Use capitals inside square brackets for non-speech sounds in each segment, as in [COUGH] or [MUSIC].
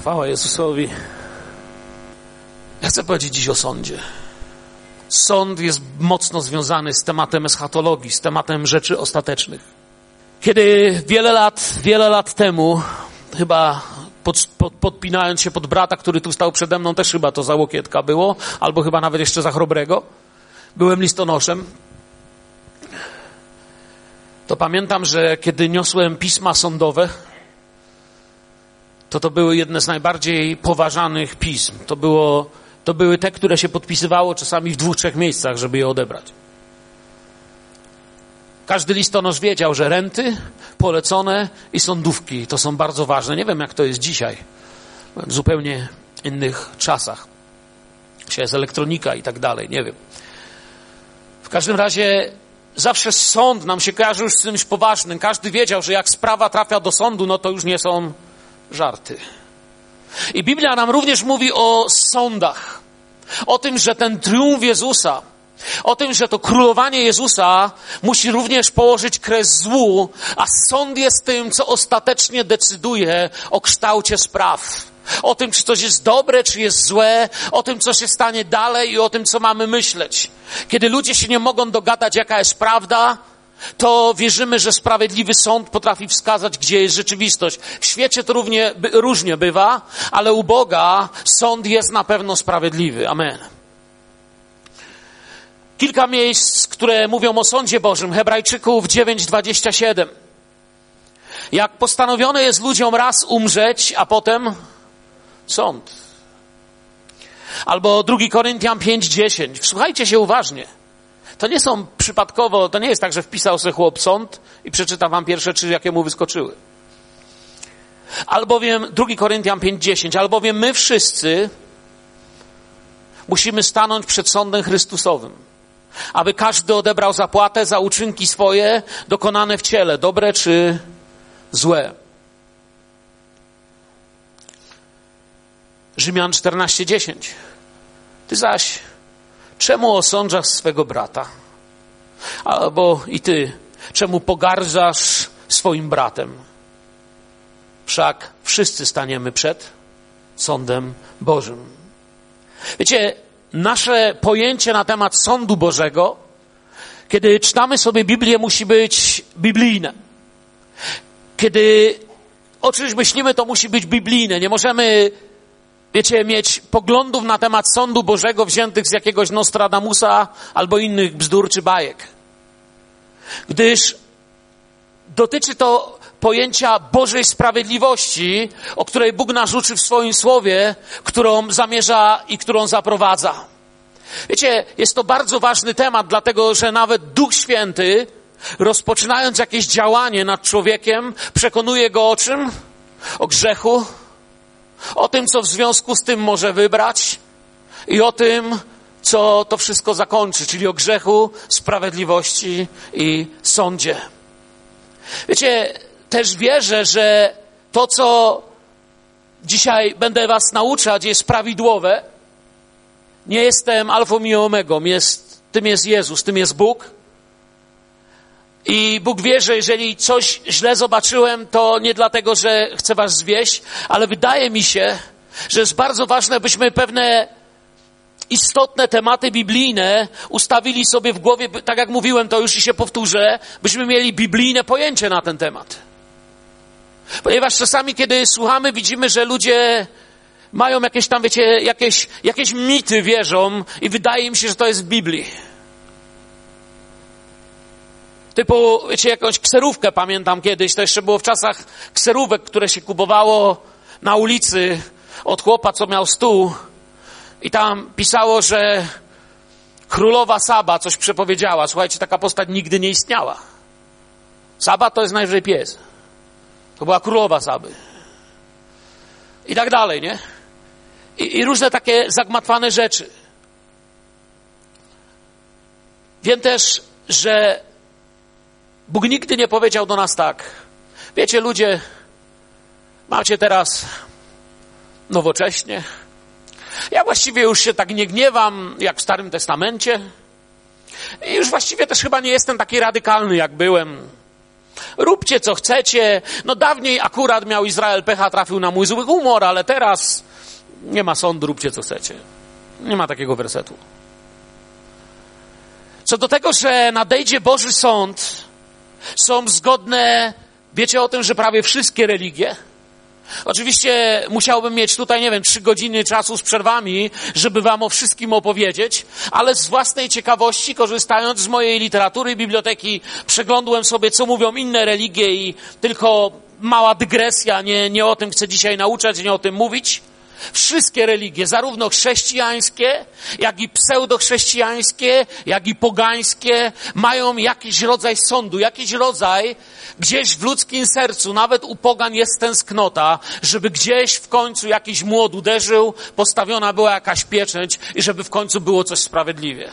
Chwała Jezusowi. Ja chcę powiedzieć dziś o sądzie. Sąd jest mocno związany z tematem eschatologii, z tematem rzeczy ostatecznych. Kiedy wiele lat, wiele lat temu, chyba pod, pod, podpinając się pod brata, który tu stał przede mną, też chyba to za łokietka było, albo chyba nawet jeszcze za chrobrego, byłem listonoszem, to pamiętam, że kiedy niosłem pisma sądowe, to to były jedne z najbardziej poważanych pism. To, było, to były te, które się podpisywało czasami w dwóch, trzech miejscach, żeby je odebrać. Każdy listonosz wiedział, że renty, polecone i sądówki to są bardzo ważne. Nie wiem, jak to jest dzisiaj. W zupełnie innych czasach. Dzisiaj jest elektronika i tak dalej, nie wiem. W każdym razie zawsze sąd nam się kojarzył z czymś poważnym. Każdy wiedział, że jak sprawa trafia do sądu, no to już nie są żarty. I Biblia nam również mówi o sądach. O tym, że ten triumf Jezusa, o tym, że to królowanie Jezusa musi również położyć kres złu, a sąd jest tym, co ostatecznie decyduje o kształcie spraw. O tym, czy coś jest dobre, czy jest złe, o tym, co się stanie dalej i o tym, co mamy myśleć. Kiedy ludzie się nie mogą dogadać, jaka jest prawda, to wierzymy, że sprawiedliwy sąd potrafi wskazać, gdzie jest rzeczywistość. W świecie to równie, różnie bywa, ale u Boga sąd jest na pewno sprawiedliwy. Amen. Kilka miejsc, które mówią o sądzie Bożym. Hebrajczyków 9:27. Jak postanowione jest ludziom raz umrzeć, a potem sąd. Albo 2 Koryntian 5:10. Wsłuchajcie się uważnie. To nie są przypadkowo, to nie jest tak, że wpisał sobie chłop sąd i przeczyta wam pierwsze trzy, jakie mu wyskoczyły. Albowiem, 2 Koryntian 5:10, albowiem my wszyscy musimy stanąć przed sądem Chrystusowym, aby każdy odebrał zapłatę za uczynki swoje dokonane w ciele, dobre czy złe. Rzymian 14:10. Ty zaś czemu osądzasz swego brata? Albo i ty, czemu pogardzasz swoim bratem? Wszak wszyscy staniemy przed sądem Bożym. Wiecie, nasze pojęcie na temat sądu Bożego, kiedy czytamy sobie Biblię, musi być biblijne. Kiedy o czymś myślimy, to musi być biblijne. Nie możemy wiecie, mieć poglądów na temat sądu Bożego wziętych z jakiegoś Nostradamusa albo innych bzdur czy bajek. Gdyż dotyczy to pojęcia Bożej sprawiedliwości, o której Bóg nas uczy w swoim słowie, którą zamierza i którą zaprowadza. Wiecie, jest to bardzo ważny temat, dlatego że nawet Duch Święty, rozpoczynając jakieś działanie nad człowiekiem, przekonuje go o czym? O grzechu, o tym, co w związku z tym może wybrać i o tym, co to wszystko zakończy, czyli o grzechu, sprawiedliwości i sądzie. Wiecie, też wierzę, że to, co dzisiaj będę Was nauczać, jest prawidłowe. Nie jestem alfą i omegą, jest, tym jest Jezus, tym jest Bóg. I Bóg wie, że jeżeli coś źle zobaczyłem, to nie dlatego, że chcę was zwieść, ale wydaje mi się, że jest bardzo ważne, byśmy pewne istotne tematy biblijne ustawili sobie w głowie, tak jak mówiłem, to już i się powtórzę, byśmy mieli biblijne pojęcie na ten temat. Ponieważ czasami, kiedy słuchamy, widzimy, że ludzie mają jakieś tam, wiecie, jakieś, jakieś mity wierzą i wydaje im się, że to jest w Biblii. Typu, wiecie, jakąś kserówkę pamiętam kiedyś, to jeszcze było w czasach kserówek, które się kupowało na ulicy od chłopa, co miał stół i tam pisało, że królowa Saba coś przepowiedziała. Słuchajcie, taka postać nigdy nie istniała. Saba to jest najwyżej pies. To była królowa Saby. I tak dalej, nie? I, i różne takie zagmatwane rzeczy. Wiem też, że Bóg nigdy nie powiedział do nas tak. Wiecie, ludzie, macie teraz nowocześnie. Ja właściwie już się tak nie gniewam, jak w Starym Testamencie. I już właściwie też chyba nie jestem taki radykalny, jak byłem. Róbcie co chcecie. No dawniej akurat miał Izrael pecha, trafił na mój zły humor, ale teraz nie ma sądu, róbcie co chcecie. Nie ma takiego wersetu. Co do tego, że nadejdzie Boży Sąd, są zgodne, wiecie o tym, że prawie wszystkie religie, Oczywiście musiałbym mieć tutaj, nie wiem, trzy godziny czasu z przerwami, żeby wam o wszystkim opowiedzieć, ale z własnej ciekawości, korzystając z mojej literatury i biblioteki, przeglądłem sobie, co mówią inne religie i tylko mała dygresja, nie, nie o tym chcę dzisiaj nauczać, nie o tym mówić. Wszystkie religie, zarówno chrześcijańskie, jak i pseudochrześcijańskie, jak i pogańskie, mają jakiś rodzaj sądu, jakiś rodzaj, gdzieś w ludzkim sercu, nawet u pogan jest tęsknota, żeby gdzieś w końcu jakiś młot uderzył, postawiona była jakaś pieczęć i żeby w końcu było coś sprawiedliwie.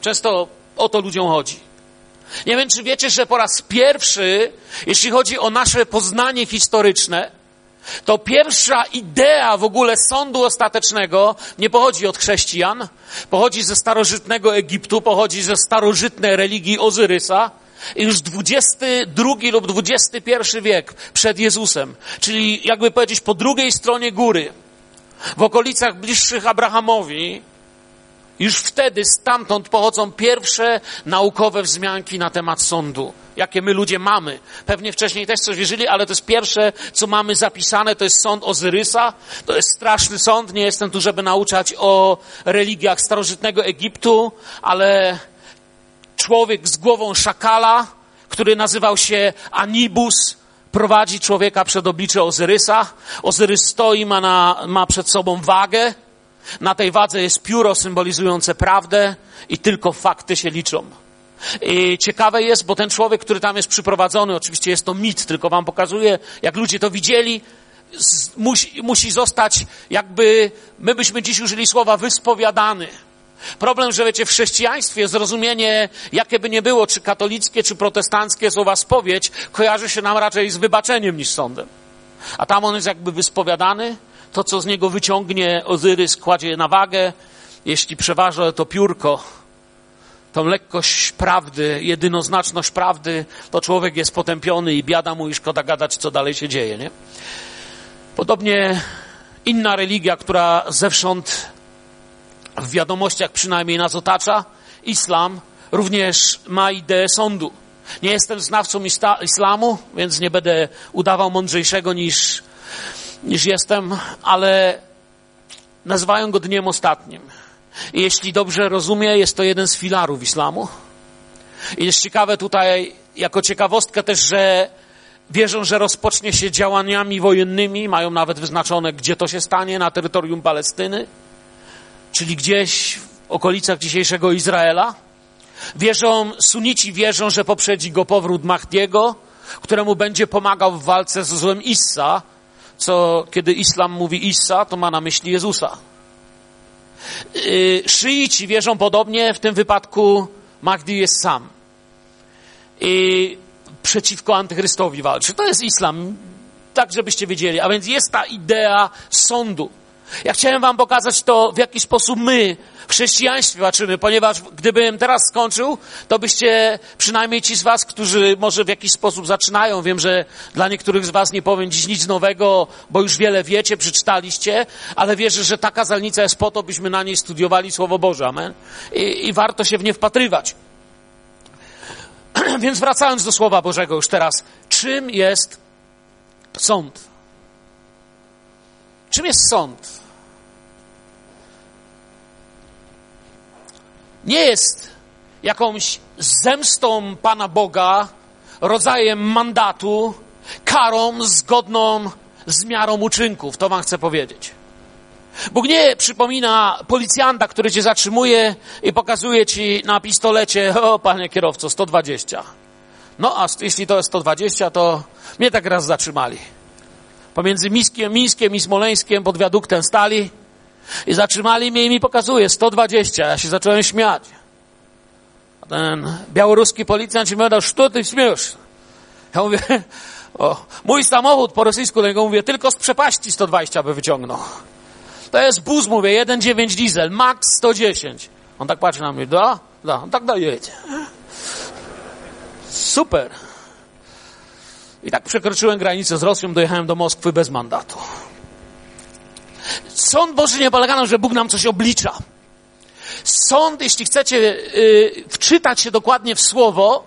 Często o to ludziom chodzi. Nie wiem, czy wiecie, że po raz pierwszy, jeśli chodzi o nasze poznanie historyczne, to pierwsza idea w ogóle sądu ostatecznego nie pochodzi od chrześcijan, pochodzi ze starożytnego Egiptu, pochodzi ze starożytnej religii Ozyrysa, już XXI lub XXI wiek przed Jezusem, czyli jakby powiedzieć po drugiej stronie góry, w okolicach bliższych Abrahamowi, już wtedy stamtąd pochodzą pierwsze naukowe wzmianki na temat sądu, jakie my ludzie mamy. Pewnie wcześniej też coś wierzyli, ale to jest pierwsze, co mamy zapisane, to jest sąd Ozyrysa. To jest straszny sąd. Nie jestem tu, żeby nauczać o religiach starożytnego Egiptu, ale człowiek z głową szakala, który nazywał się Anibus, prowadzi człowieka przed oblicze Ozyrysa. Ozyrys stoi, ma, na, ma przed sobą wagę. Na tej wadze jest pióro symbolizujące prawdę i tylko fakty się liczą. I ciekawe jest, bo ten człowiek, który tam jest przyprowadzony, oczywiście jest to mit, tylko wam pokazuje, jak ludzie to widzieli, musi, musi zostać jakby, my byśmy dziś użyli słowa wyspowiadany. Problem, że wiecie, w chrześcijaństwie zrozumienie, jakie by nie było, czy katolickie, czy protestanckie słowa spowiedź, kojarzy się nam raczej z wybaczeniem niż sądem. A tam on jest jakby wyspowiadany, to co z niego wyciągnie Ozyrys, kładzie je na wagę. Jeśli przeważa to piórko, tą lekkość prawdy, jedynoznaczność prawdy, to człowiek jest potępiony i biada mu i szkoda gadać, co dalej się dzieje, nie? Podobnie inna religia, która zewsząd w wiadomościach przynajmniej nas otacza, islam również ma ideę sądu. Nie jestem znawcą islamu, więc nie będę udawał mądrzejszego niż, niż jestem, ale nazywają go dniem ostatnim. I jeśli dobrze rozumiem, jest to jeden z filarów islamu. I jest ciekawe tutaj, jako ciekawostkę też, że wierzą, że rozpocznie się działaniami wojennymi, mają nawet wyznaczone, gdzie to się stanie, na terytorium Palestyny czyli gdzieś w okolicach dzisiejszego Izraela. Wierzą, sunici wierzą, że poprzedzi go powrót Mahdiego, któremu będzie pomagał w walce z złem Issa, co kiedy islam mówi Issa, to ma na myśli Jezusa. Yy, szyici wierzą podobnie, w tym wypadku Mahdi jest sam. I przeciwko antychrystowi walczy. To jest islam, tak żebyście wiedzieli. A więc jest ta idea sądu. Ja chciałem wam pokazać to, w jaki sposób my w chrześcijaństwie patrzymy, ponieważ gdybym teraz skończył, to byście, przynajmniej ci z was, którzy może w jakiś sposób zaczynają, wiem, że dla niektórych z was nie powiem dziś nic nowego, bo już wiele wiecie, przeczytaliście, ale wierzę, że ta kazalnica jest po to, byśmy na niej studiowali Słowo Boże, amen? I, i warto się w nie wpatrywać. [CLEARS THROAT] Więc wracając do Słowa Bożego już teraz, czym jest sąd? Czym jest sąd? Nie jest jakąś zemstą Pana Boga, rodzajem mandatu, karą zgodną z miarą uczynków. To Wam chcę powiedzieć. Bóg nie przypomina policjanta, który cię zatrzymuje i pokazuje ci na pistolecie, [LAUGHS] o panie kierowco, 120. No a jeśli to jest 120, to mnie tak raz zatrzymali pomiędzy Mińskiem, Mińskiem i Smoleńskiem pod wiaduktem stali i zatrzymali mnie i mi pokazuje 120. Ja się zacząłem śmiać. A ten białoruski policjant się dał, co ty śmiesz? Ja mówię, [LAUGHS] o, mój samochód po rosyjsku, do niego mówię, tylko z przepaści 120 by wyciągnął. To jest bus, mówię, 1,9 diesel, max 110. On tak patrzy na mnie, da? Da, on tak daje. Super. I tak przekroczyłem granicę z Rosją, dojechałem do Moskwy bez mandatu. Sąd Boży nie polega na tym, że Bóg nam coś oblicza. Sąd, jeśli chcecie yy, wczytać się dokładnie w słowo,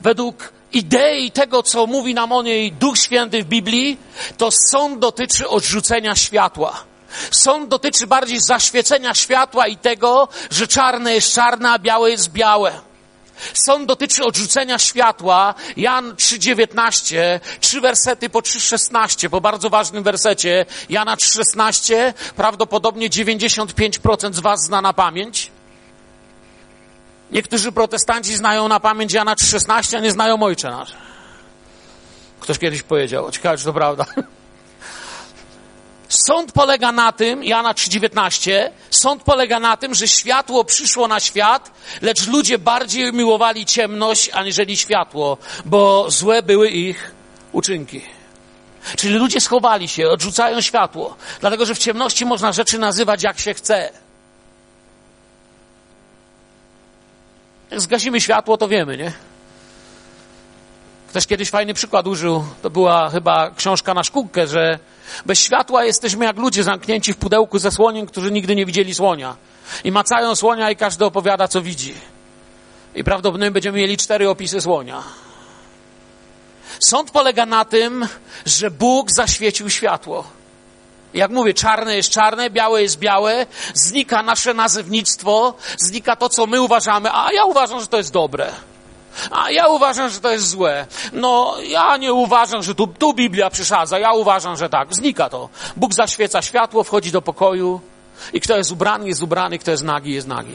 według idei tego, co mówi nam o niej Duch Święty w Biblii, to sąd dotyczy odrzucenia światła. Sąd dotyczy bardziej zaświecenia światła i tego, że czarne jest czarne, a białe jest białe. Sąd dotyczy odrzucenia światła. Jan 3,19, trzy wersety po 3,16, po bardzo ważnym wersecie. Jana 3,16, prawdopodobnie 95% z Was zna na pamięć. Niektórzy protestanci znają na pamięć Jana 3,16, a nie znają Ojcze nasz. Ktoś kiedyś powiedział, ciekawe, czy to prawda. [LAUGHS] Sąd polega na tym, Jana 3,19, sąd polega na tym, że światło przyszło na świat, lecz ludzie bardziej miłowali ciemność aniżeli światło, bo złe były ich uczynki. Czyli ludzie schowali się, odrzucają światło, dlatego że w ciemności można rzeczy nazywać jak się chce. Jak zgasimy światło, to wiemy, nie? Ktoś kiedyś fajny przykład użył, to była chyba książka na szkółkę, że bez światła jesteśmy jak ludzie zamknięci w pudełku ze słoniem, którzy nigdy nie widzieli słonia. I macają słonia i każdy opowiada, co widzi. I prawdopodobnie będziemy mieli cztery opisy słonia. Sąd polega na tym, że Bóg zaświecił światło. Jak mówię, czarne jest czarne, białe jest białe, znika nasze nazewnictwo, znika to, co my uważamy, a ja uważam, że to jest dobre. A ja uważam, że to jest złe. No, ja nie uważam, że tu, tu Biblia przeszadza. Ja uważam, że tak. Znika to. Bóg zaświeca światło, wchodzi do pokoju i kto jest ubrany, jest ubrany, kto jest nagi, jest nagi.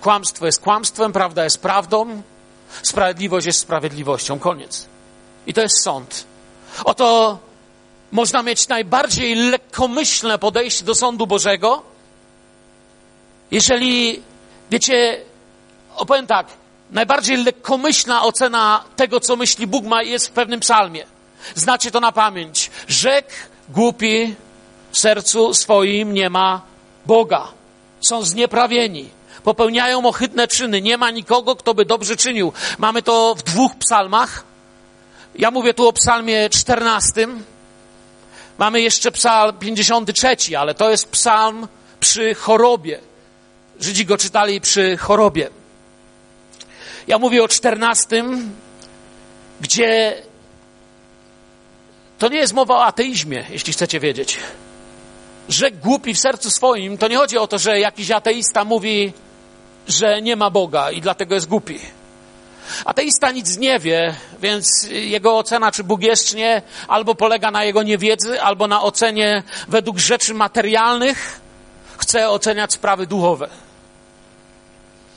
Kłamstwo jest kłamstwem, prawda jest prawdą, sprawiedliwość jest sprawiedliwością. Koniec. I to jest sąd. Oto można mieć najbardziej lekkomyślne podejście do sądu Bożego, jeżeli, wiecie, opowiem tak, najbardziej lekkomyślna ocena tego, co myśli Bóg ma, jest w pewnym psalmie. Znacie to na pamięć. Rzek głupi w sercu swoim nie ma Boga. Są znieprawieni. Popełniają ohydne czyny. Nie ma nikogo, kto by dobrze czynił. Mamy to w dwóch psalmach. Ja mówię tu o psalmie czternastym. Mamy jeszcze psalm 53, ale to jest psalm przy chorobie. Żydzi go czytali przy chorobie. Ja mówię o czternastym, gdzie to nie jest mowa o ateizmie, jeśli chcecie wiedzieć. Że głupi w sercu swoim, to nie chodzi o to, że jakiś ateista mówi, że nie ma Boga i dlatego jest głupi. Ateista nic nie wie, więc jego ocena, czy Bóg jest, czy nie, albo polega na jego niewiedzy, albo na ocenie według rzeczy materialnych, chce oceniać sprawy duchowe.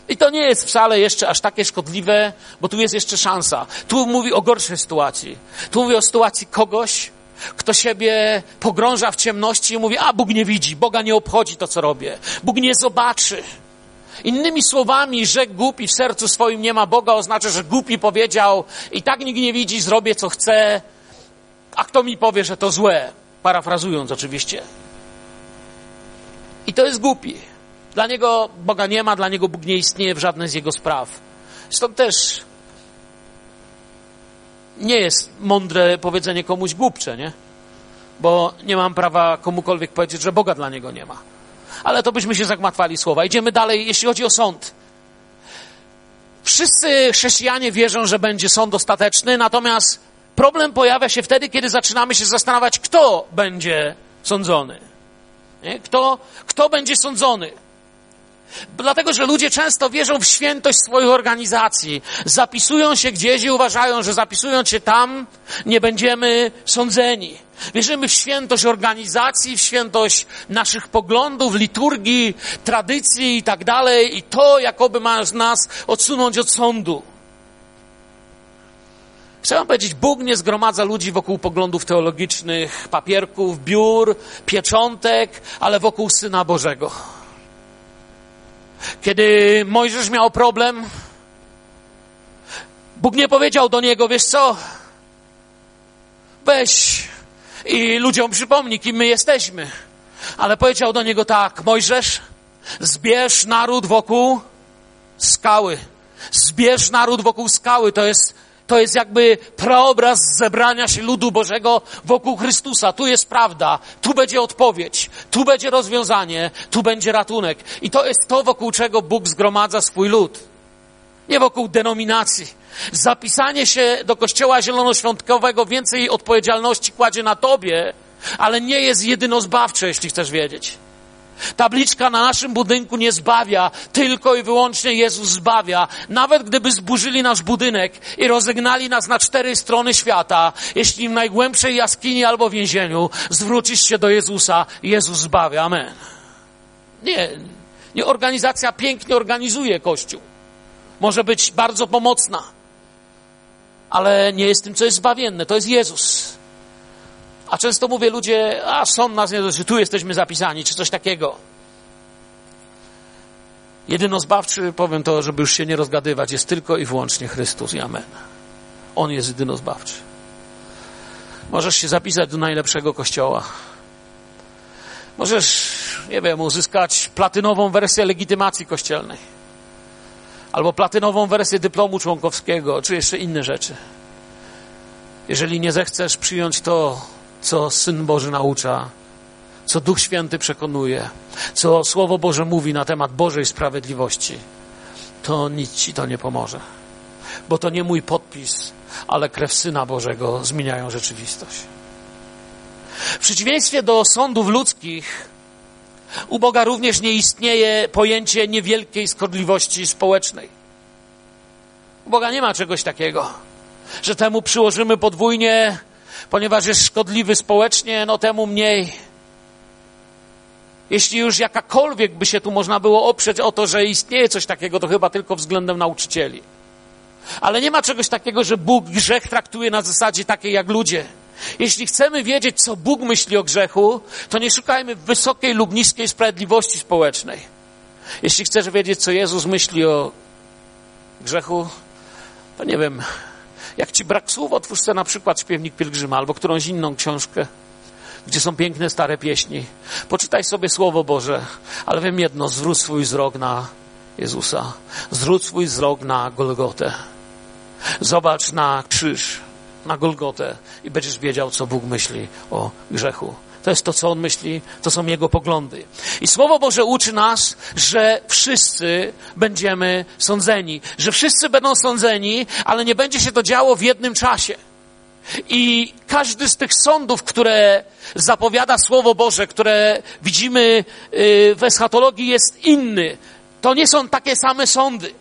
I to nie jest wcale jeszcze aż takie szkodliwe, bo tu jest jeszcze szansa. Tu mówi o gorszej sytuacji. Tu mówi o sytuacji kogoś, kto siebie pogrąża w ciemności i mówi, a Bóg nie widzi, Boga nie obchodzi to, co robię. Bóg nie zobaczy. Innymi słowami, że głupi w sercu swoim nie ma Boga, oznacza, że głupi powiedział, i tak nikt nie widzi, zrobię co chcę, a kto mi powie, że to złe? Parafrazując oczywiście. I to jest głupi. Dla niego Boga nie ma, dla niego Bóg nie istnieje w żadnej z jego spraw. Stąd też nie jest mądre powiedzenie komuś głupcze, nie? Bo nie mam prawa komukolwiek powiedzieć, że Boga dla niego nie ma. Ale to byśmy się zagmatwali słowa. Idziemy dalej, jeśli chodzi o sąd. Wszyscy chrześcijanie wierzą, że będzie sąd ostateczny, natomiast problem pojawia się wtedy, kiedy zaczynamy się zastanawiać, kto będzie sądzony. Nie? Kto, kto będzie sądzony? Dlatego, że ludzie często wierzą w świętość swoich organizacji. Zapisują się gdzieś i uważają, że zapisując się tam, nie będziemy sądzeni. Wierzymy w świętość organizacji, w świętość naszych poglądów, liturgii, tradycji i tak dalej. I to jakoby ma nas odsunąć od sądu. Chcę wam powiedzieć, Bóg nie zgromadza ludzi wokół poglądów teologicznych, papierków, biur, pieczątek, ale wokół Syna Bożego. Kiedy Mojżesz miał problem, Bóg nie powiedział do niego, wiesz co, weź i ludziom przypomnij, kim my jesteśmy. Ale powiedział do niego tak, Mojżesz, zbierz naród wokół skały. Zbierz naród wokół skały. To jest To jest jakby preobraz zebrania się ludu Bożego wokół Chrystusa. Tu jest prawda, tu będzie odpowiedź, tu będzie rozwiązanie, tu będzie ratunek. I to jest to, wokół czego Bóg zgromadza swój lud. Nie wokół denominacji. Zapisanie się do Kościoła Zielonoświątkowego więcej odpowiedzialności kładzie na tobie, ale nie jest jedynozbawcze, jeśli chcesz wiedzieć. Tabliczka na naszym budynku nie zbawia, tylko i wyłącznie Jezus zbawia. Nawet gdyby zburzyli nasz budynek i rozegnali nas na cztery strony świata, jeśli w najgłębszej jaskini albo więzieniu zwrócisz się do Jezusa, Jezus zbawia. Amen. Nie, nie organizacja pięknie organizuje Kościół. Może być bardzo pomocna, ale nie jest tym, co jest zbawienne. To jest Jezus. A często mówię ludzie, a sąd nas nie dotyczy, tu jesteśmy zapisani, czy coś takiego. Jedyno zbawczy, powiem to, żeby już się nie rozgadywać, jest tylko i wyłącznie Chrystus i Amen. On jest jedyno zbawczy. Możesz się zapisać do najlepszego kościoła. Możesz, nie wiem, uzyskać platynową wersję legitymacji kościelnej. Albo platynową wersję dyplomu członkowskiego, czy jeszcze inne rzeczy. Jeżeli nie zechcesz przyjąć to, co Syn Boży naucza, co Duch Święty przekonuje, co Słowo Boże mówi na temat Bożej sprawiedliwości, to nic ci to nie pomoże. Bo to nie mój podpis, ale krew Syna Bożego zmieniają rzeczywistość. W przeciwieństwie do sądów ludzkich, u Boga również nie istnieje pojęcie niewielkiej szkodliwości społecznej. U Boga nie ma czegoś takiego, że temu przyłożymy podwójnie ponieważ jest szkodliwy społecznie, no temu mniej. Jeśli już jakakolwiek by się tu można było oprzeć o to, że istnieje coś takiego, to chyba tylko względem nauczycieli. Ale nie ma czegoś takiego, że Bóg grzech traktuje na zasadzie takiej jak ludzie. Jeśli chcemy wiedzieć, co Bóg myśli o grzechu, to nie szukajmy wysokiej lub niskiej sprawiedliwości społecznej. Jeśli chcesz wiedzieć, co Jezus myśli o grzechu, to nie wiem, jak ci brak słów, otwórz sobie na przykład Śpiewnik Pielgrzyma albo którąś inną książkę, gdzie są piękne stare pieśni. Poczytaj sobie Słowo Boże, ale wiem jedno, zwróć swój wzrok na Jezusa. Zwróć swój wzrok na Golgotę. Zobacz na krzyż, na Golgotę i będziesz wiedział, co Bóg myśli o grzechu. To jest to, co on myśli, to są jego poglądy. I Słowo Boże uczy nas, że wszyscy będziemy sądzeni, że wszyscy będą sądzeni, ale nie będzie się to działo w jednym czasie. I każdy z tych sądów, które zapowiada Słowo Boże, które widzimy y, w eschatologii, jest inny. To nie są takie same sądy.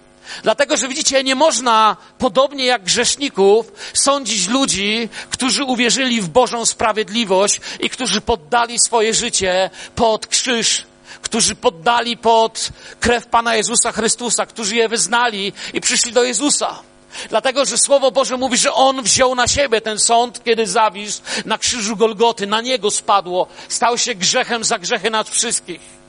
Dlatego, że widzicie, nie można, podobnie jak grzeszników, sądzić ludzi, którzy uwierzyli w Bożą sprawiedliwość i którzy poddali swoje życie pod krzyż, którzy poddali pod krew Pana Jezusa Chrystusa, którzy je wyznali i przyszli do Jezusa. Dlatego, że Słowo Boże mówi, że On wziął na siebie ten sąd, kiedy zawisł na krzyżu Golgoty, na Niego spadło, stał się grzechem za grzechy nad wszystkich.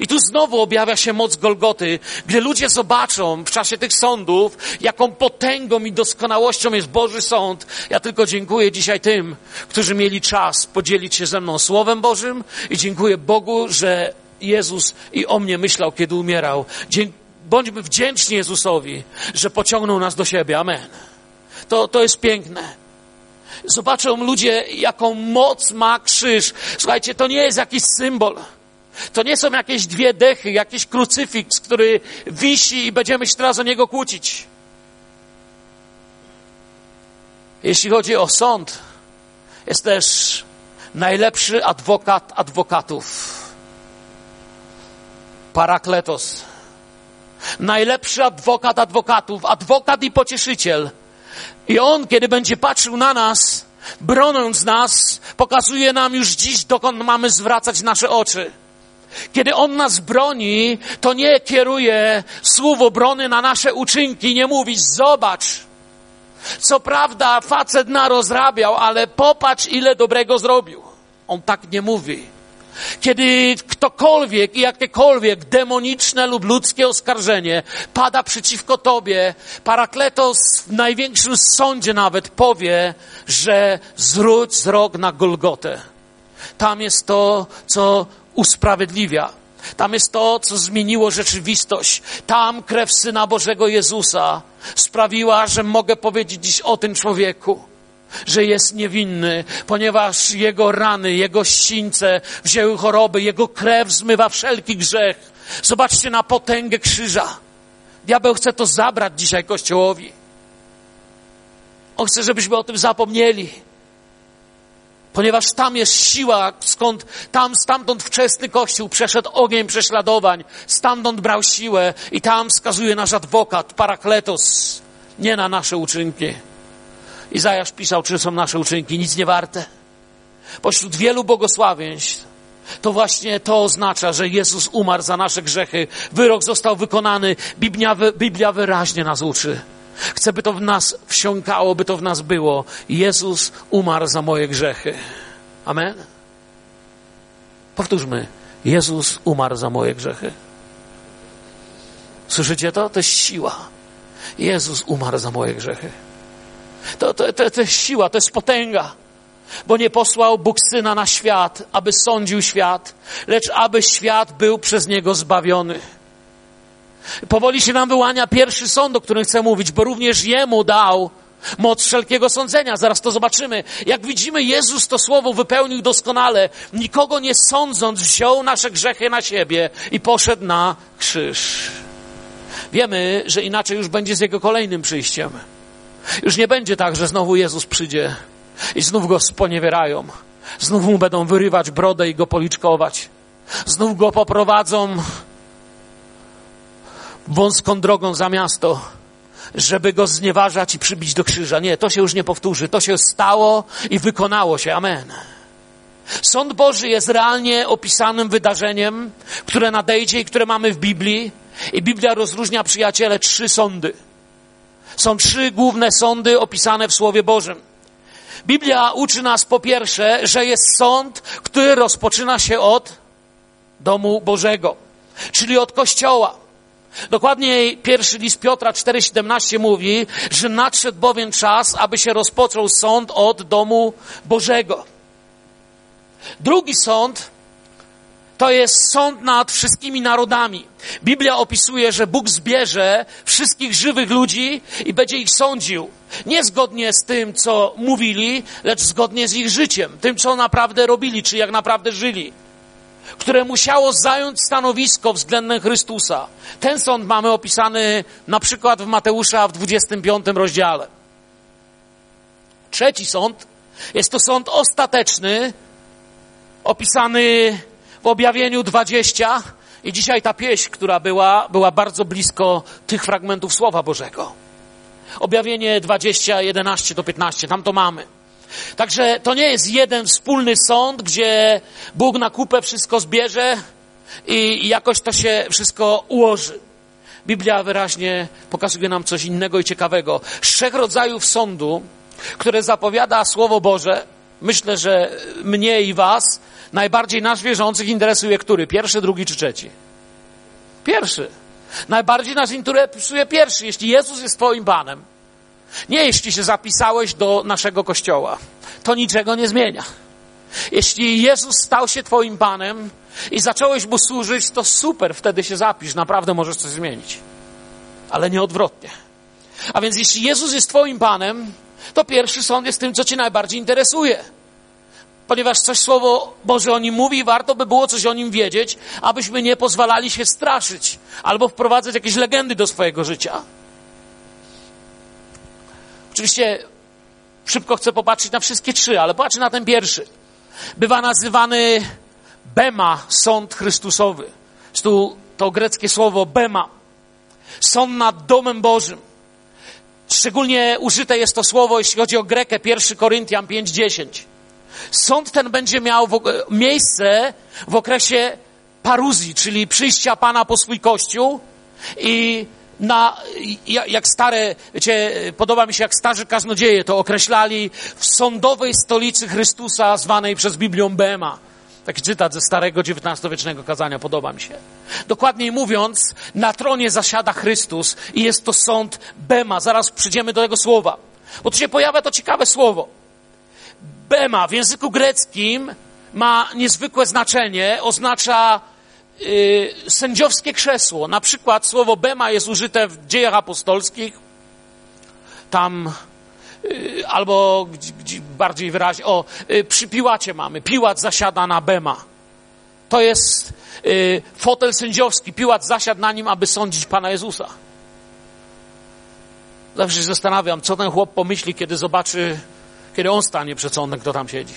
I tu znowu objawia się moc Golgoty, gdy ludzie zobaczą w czasie tych sądów, jaką potęgą i doskonałością jest Boży Sąd. Ja tylko dziękuję dzisiaj tym, którzy mieli czas podzielić się ze mną Słowem Bożym i dziękuję Bogu, że Jezus i o mnie myślał, kiedy umierał. Bądźmy wdzięczni Jezusowi, że pociągnął nas do siebie. Amen. To, to jest piękne. Zobaczą ludzie, jaką moc ma krzyż. Słuchajcie, to nie jest jakiś symbol. To nie są jakieś dwie dechy, jakiś krucyfiks, który wisi i będziemy się teraz o niego kłócić. Jeśli chodzi o sąd, jest też najlepszy adwokat adwokatów. Parakletos. Najlepszy adwokat adwokatów, adwokat i pocieszyciel. I on, kiedy będzie patrzył na nas, broniąc nas, pokazuje nam już dziś, dokąd mamy zwracać nasze oczy. Kiedy On nas broni, to nie kieruje słów obrony na nasze uczynki, nie mówi, zobacz. Co prawda facet narozrabiał, ale popatrz, ile dobrego zrobił. On tak nie mówi. Kiedy ktokolwiek i jakiekolwiek demoniczne lub ludzkie oskarżenie pada przeciwko tobie, Parakletos w największym sądzie nawet powie, że zwróć wzrok na Golgotę. Tam jest to, co usprawiedliwia. Tam jest to, co zmieniło rzeczywistość. Tam krew Syna Bożego Jezusa sprawiła, że mogę powiedzieć dziś o tym człowieku, że jest niewinny, ponieważ jego rany, jego ścińce wzięły choroby, jego krew zmywa wszelki grzech. Zobaczcie na potęgę krzyża. Diabeł chce to zabrać dzisiaj Kościołowi. On chce, żebyśmy o tym zapomnieli ponieważ tam jest siła, skąd tam, stamtąd wczesny Kościół przeszedł ogień prześladowań, stamtąd brał siłę i tam wskazuje nasz adwokat, parakletos, nie na nasze uczynki. Izajasz pisał, czy są nasze uczynki nic nie warte. Pośród wielu błogosławieństw to właśnie to oznacza, że Jezus umarł za nasze grzechy, wyrok został wykonany, Biblia, Biblia wyraźnie nas uczy. Chcę, by to w nas wsiąkało, by to w nas było. Jezus umarł za moje grzechy. Amen? Powtórzmy. Jezus umarł za moje grzechy. Słyszycie to? To jest siła. Jezus umarł za moje grzechy. To, to, to, to jest siła, to jest potęga. Bo nie posłał Bóg Syna na świat, aby sądził świat, lecz aby świat był przez Niego zbawiony. Powoli się nam wyłania pierwszy sąd, o którym chcę mówić, bo również Jemu dał moc wszelkiego sądzenia. Zaraz to zobaczymy. Jak widzimy, Jezus to słowo wypełnił doskonale. Nikogo nie sądząc, wziął nasze grzechy na siebie i poszedł na krzyż. Wiemy, że inaczej już będzie z Jego kolejnym przyjściem. Już nie będzie tak, że znowu Jezus przyjdzie i znów Go sponiewierają. Znów Mu będą wyrywać brodę i Go policzkować. Znów Go poprowadzą wąską drogą za miasto, żeby go znieważać i przybić do krzyża. Nie, to się już nie powtórzy. To się stało i wykonało się. Amen. Sąd Boży jest realnie opisanym wydarzeniem, które nadejdzie i które mamy w Biblii. I Biblia rozróżnia, przyjaciele, trzy sądy. Są trzy główne sądy opisane w Słowie Bożym. Biblia uczy nas po pierwsze, że jest sąd, który rozpoczyna się od domu Bożego, czyli od Kościoła. Dokładniej pierwszy list Piotra 4,17 mówi, że nadszedł bowiem czas, aby się rozpoczął sąd od domu Bożego. Drugi sąd to jest sąd nad wszystkimi narodami. Biblia opisuje, że Bóg zbierze wszystkich żywych ludzi i będzie ich sądził. Nie zgodnie z tym, co mówili, lecz zgodnie z ich życiem, tym, co naprawdę robili, czy jak naprawdę żyli które musiało zająć stanowisko względem Chrystusa. Ten sąd mamy opisany na przykład w Mateusza w 25 rozdziale. Trzeci sąd jest to sąd ostateczny, opisany w objawieniu 20 i dzisiaj ta pieśń, która była, była bardzo blisko tych fragmentów Słowa Bożego. Objawienie 20, 11 do 15, tam to mamy. Także to nie jest jeden wspólny sąd, gdzie Bóg na kupę wszystko zbierze i jakoś to się wszystko ułoży. Biblia wyraźnie pokazuje nam coś innego i ciekawego. Z trzech rodzajów sądu, które zapowiada Słowo Boże, myślę, że mnie i Was, najbardziej nas wierzących interesuje który? Pierwszy, drugi czy trzeci? Pierwszy. Najbardziej nas interesuje pierwszy. Jeśli Jezus jest Twoim Panem, nie jeśli się zapisałeś do naszego kościoła. To niczego nie zmienia. Jeśli Jezus stał się Twoim Panem i zacząłeś Mu służyć, to super, wtedy się zapisz, naprawdę możesz coś zmienić. Ale nie odwrotnie. A więc jeśli Jezus jest Twoim Panem, to pierwszy sąd jest tym, co Cię najbardziej interesuje. Ponieważ coś Słowo Boże o nim mówi, warto by było coś o nim wiedzieć, abyśmy nie pozwalali się straszyć albo wprowadzać jakieś legendy do swojego życia. Oczywiście szybko chcę popatrzeć na wszystkie trzy, ale patrzę na ten pierwszy. Bywa nazywany Bema, sąd Chrystusowy. Tu to greckie słowo Bema. Sąd nad domem Bożym. Szczególnie użyte jest to słowo, jeśli chodzi o Grekę, 1 Koryntian 5:10. Sąd ten będzie miał w, miejsce w okresie paruzji, czyli przyjścia Pana po swój Kościół i na, jak stare, wiecie, podoba mi się, jak starzy kaznodzieje to określali w sądowej stolicy Chrystusa, zwanej przez Biblią Bema. Taki cytat ze starego XIX-wiecznego kazania, podoba mi się. Dokładniej mówiąc, na tronie zasiada Chrystus i jest to sąd Bema. Zaraz przyjdziemy do tego słowa. Bo tu się pojawia to ciekawe słowo. Bema w języku greckim ma niezwykłe znaczenie, oznacza y, sędziowskie krzesło. Na przykład słowo bema jest użyte w dziejach apostolskich. Tam y, albo bardziej wyraźnie, o, y, przy Piłacie mamy. Piłat zasiada na bema. To jest fotel sędziowski. Piłat zasiadł na nim, aby sądzić Pana Jezusa. Zawsze się zastanawiam, co ten chłop pomyśli, kiedy zobaczy, kiedy on stanie przed sądem, kto tam siedzi.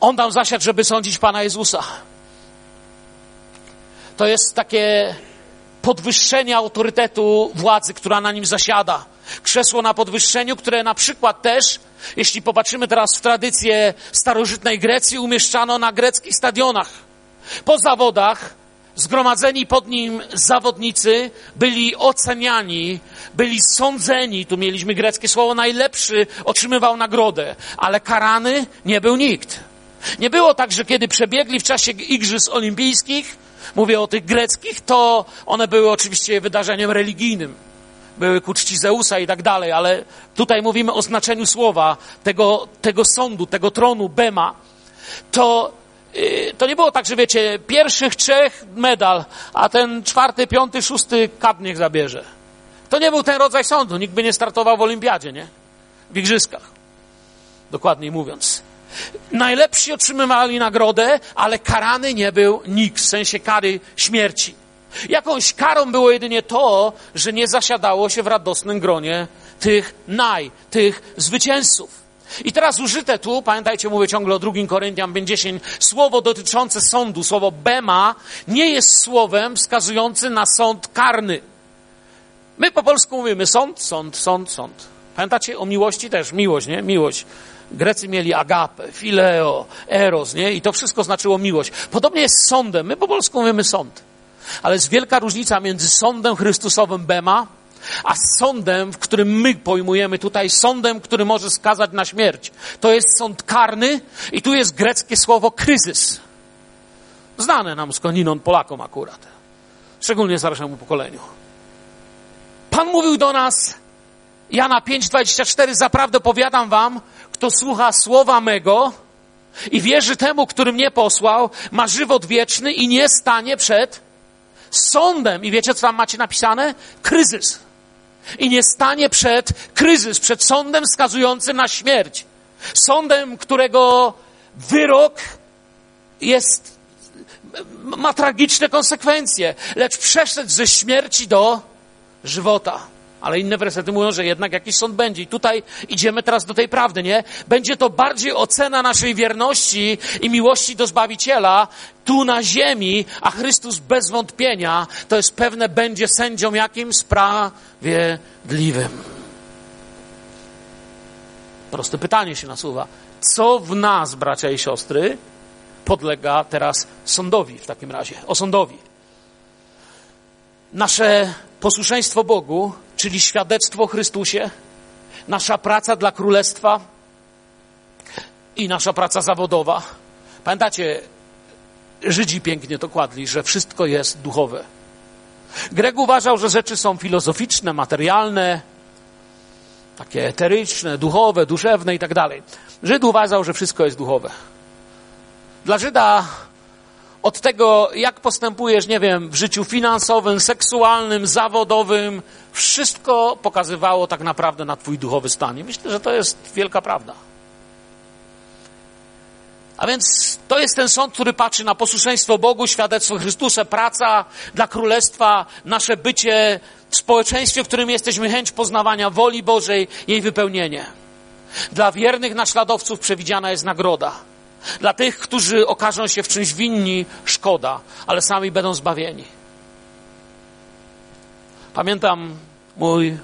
On tam zasiadł, żeby sądzić Pana Jezusa. To jest takie podwyższenie autorytetu władzy, która na nim zasiada. Krzesło na podwyższeniu, które na przykład też, jeśli popatrzymy teraz w tradycję starożytnej Grecji, umieszczano na greckich stadionach. Po zawodach zgromadzeni pod nim zawodnicy byli oceniani, byli sądzeni. Tu mieliśmy greckie słowo najlepszy, otrzymywał nagrodę, ale karany nie był nikt. Nie było tak, że kiedy przebiegli w czasie Igrzysk Olimpijskich, mówię o tych greckich, to one były oczywiście wydarzeniem religijnym. Były ku czci Zeusa i tak dalej, ale tutaj mówimy o znaczeniu słowa, tego, tego sądu, tego tronu, Bema. To, yy, to nie było tak, że wiecie, pierwszych trzech medal, a ten czwarty, piąty, szósty kap niech zabierze. To nie był ten rodzaj sądu. Nikt by nie startował w olimpiadzie, nie? W igrzyskach. Dokładniej mówiąc. Najlepsi otrzymywali nagrodę, ale karany nie był nikt, w sensie kary śmierci. Jakąś karą było jedynie to, że nie zasiadało się w radosnym gronie tych naj, tych zwycięzców. I teraz użyte tu, pamiętajcie, mówię ciągle o 2 Koryntian 50, słowo dotyczące sądu, słowo bema, nie jest słowem wskazującym na sąd karny. My po polsku mówimy sąd, sąd, sąd, sąd. Pamiętacie o miłości też? Miłość, nie? Miłość. Grecy mieli agapę, fileo, eros, nie? I to wszystko znaczyło miłość. Podobnie jest z sądem. My po polsku mówimy sąd. Ale jest wielka różnica między sądem Chrystusowym Bema, a sądem, w którym my pojmujemy tutaj, sądem, który może skazać na śmierć. To jest sąd karny i tu jest greckie słowo kryzys. Znane nam skądinąd Polakom akurat. Szczególnie starszemu pokoleniu. Pan mówił do nas, Jana 5,24, zaprawdę powiadam wam, kto słucha słowa mego i wierzy temu, który mnie posłał, ma żywot wieczny i nie stanie przed sądem. I wiecie, co tam macie napisane? Kryzys. I nie stanie przed kryzys, przed sądem skazującym na śmierć. Sądem, którego wyrok jest, ma tragiczne konsekwencje, lecz przeszedł ze śmierci do żywota. Ale inne wersety mówią, że jednak jakiś sąd będzie. I tutaj idziemy teraz do tej prawdy, nie? Będzie to bardziej ocena naszej wierności i miłości do Zbawiciela tu na ziemi, a Chrystus bez wątpienia to jest pewne będzie sędzią jakim? Sprawiedliwym. Proste pytanie się nasuwa. Co w nas, bracia i siostry, podlega teraz sądowi w takim razie? Osądowi. Nasze posłuszeństwo Bogu czyli świadectwo Chrystusie, nasza praca dla Królestwa i nasza praca zawodowa. Pamiętacie, Żydzi pięknie to kładli, że wszystko jest duchowe. Greg uważał, że rzeczy są filozoficzne, materialne, takie eteryczne, duchowe, duszewne i tak dalej. Żyd uważał, że wszystko jest duchowe. Dla Żyda od tego, jak postępujesz, nie wiem, w życiu finansowym, seksualnym, zawodowym, wszystko pokazywało tak naprawdę na Twój duchowy stan. I myślę, że to jest wielka prawda. A więc to jest ten sąd, który patrzy na posłuszeństwo Bogu, świadectwo Chrystusa, praca dla Królestwa, nasze bycie w społeczeństwie, w którym jesteśmy, chęć poznawania woli Bożej, jej wypełnienie. Dla wiernych naśladowców przewidziana jest nagroda. Dla tych, którzy okażą się w czymś winni, szkoda, ale sami będą zbawieni. Pamiętam mój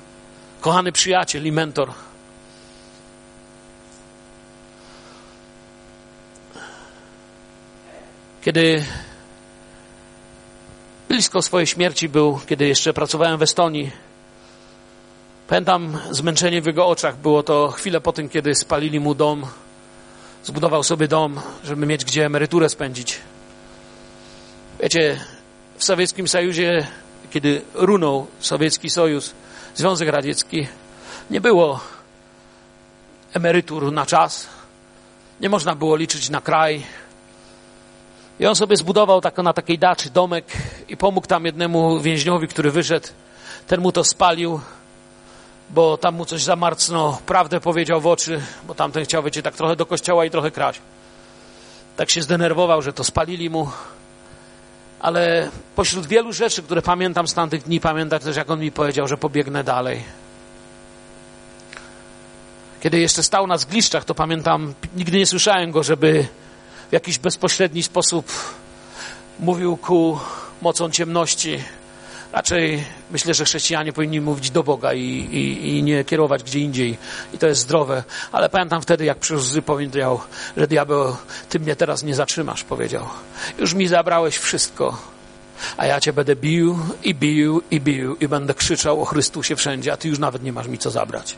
kochany przyjaciel i mentor. Kiedy blisko swojej śmierci był, kiedy jeszcze pracowałem w Estonii, pamiętam zmęczenie w jego oczach. Było to chwilę po tym, kiedy spalili mu dom zbudował sobie dom, żeby mieć gdzie emeryturę spędzić. Wiecie, w Sowieckim Sojuzie, kiedy runął Sowiecki Sojusz, Związek Radziecki, nie było emerytur na czas. Nie można było liczyć na kraj. I on sobie zbudował tak, na takiej daczy domek i pomógł tam jednemu więźniowi, który wyszedł. Ten mu to spalił, bo tam mu coś zamarcno, prawdę powiedział w oczy, bo tamten chciał, wiecie, tak trochę do kościoła i trochę kraść. Tak się zdenerwował, że to spalili mu. Ale pośród wielu rzeczy, które pamiętam z tamtych dni, pamiętam też, jak on mi powiedział, że pobiegnę dalej. Kiedy jeszcze stał na zgliszczach, to pamiętam, nigdy nie słyszałem go, żeby w jakiś bezpośredni sposób mówił ku mocą ciemności. Raczej myślę, że chrześcijanie powinni mówić do Boga i, i, i nie kierować gdzie indziej. I to jest zdrowe. Ale pamiętam wtedy, jak przy łzy powiedział, że diabeł, ty mnie teraz nie zatrzymasz, powiedział. Już mi zabrałeś wszystko. A ja cię będę bił i bił i bił i będę krzyczał o Chrystusie wszędzie, a ty już nawet nie masz mi co zabrać.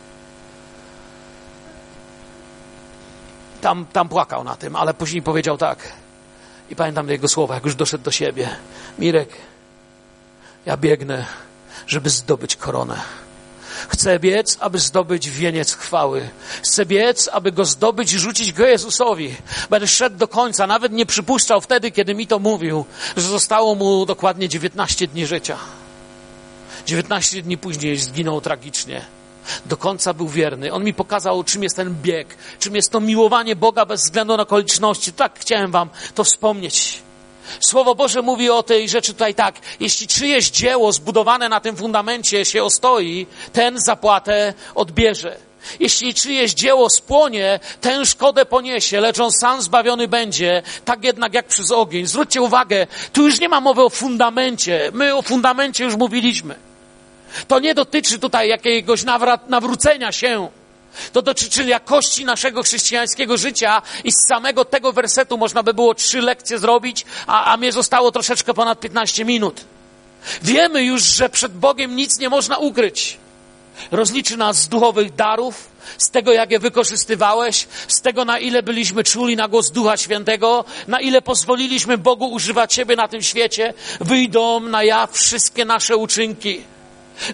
Tam, tam płakał na tym, ale później powiedział tak. I pamiętam jego słowa, jak już doszedł do siebie. Mirek, ja biegnę, żeby zdobyć koronę. Chcę biec, aby zdobyć wieniec chwały. Chcę biec, aby go zdobyć i rzucić go Jezusowi. Będę szedł do końca. Nawet nie przypuszczał wtedy, kiedy mi to mówił, że zostało mu dokładnie 19 dni życia. 19 dni później zginął tragicznie. Do końca był wierny. On mi pokazał, czym jest ten bieg, czym jest to miłowanie Boga bez względu na okoliczności. Tak chciałem Wam to wspomnieć. Słowo Boże mówi o tej rzeczy tutaj tak. Jeśli czyjeś dzieło zbudowane na tym fundamencie się ostoi, ten zapłatę odbierze. Jeśli czyjeś dzieło spłonie, tę szkodę poniesie, lecz on sam zbawiony będzie, tak jednak jak przez ogień. Zwróćcie uwagę, tu już nie ma mowy o fundamencie. My o fundamencie już mówiliśmy. To nie dotyczy tutaj jakiegoś nawrócenia się. To dotyczy jakości naszego chrześcijańskiego życia i z samego tego wersetu można by było trzy lekcje zrobić, a, a mnie zostało troszeczkę ponad 15 minut. Wiemy już, że przed Bogiem nic nie można ukryć. Rozliczy nas z duchowych darów, z tego, jak je wykorzystywałeś, z tego, na ile byliśmy czuli na głos Ducha Świętego, na ile pozwoliliśmy Bogu używać siebie na tym świecie, wyjdą na jaw wszystkie nasze uczynki.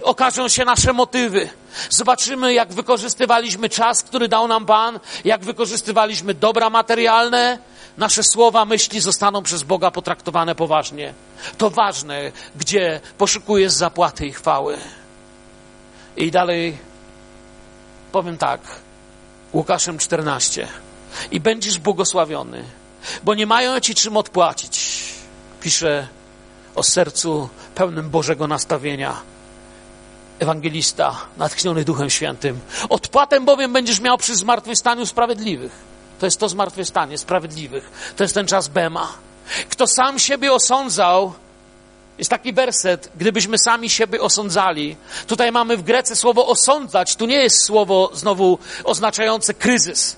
Okażą się nasze motywy. Zobaczymy, jak wykorzystywaliśmy czas, który dał nam Pan, jak wykorzystywaliśmy dobra materialne. Nasze słowa, myśli zostaną przez Boga potraktowane poważnie. To ważne, gdzie poszukujesz zapłaty i chwały. I dalej powiem tak. Łukaszem 14. I będziesz błogosławiony, bo nie mają ci czym odpłacić. Pisze o sercu pełnym Bożego nastawienia ewangelista natchniony Duchem Świętym. Odpłatę bowiem będziesz miał przy zmartwychwstaniu sprawiedliwych. To jest to zmartwychwstanie sprawiedliwych. To jest ten czas Bema. Kto sam siebie osądzał, jest taki werset, gdybyśmy sami siebie osądzali. Tutaj mamy w Grece słowo osądzać. Tu nie jest słowo znowu oznaczające kryzys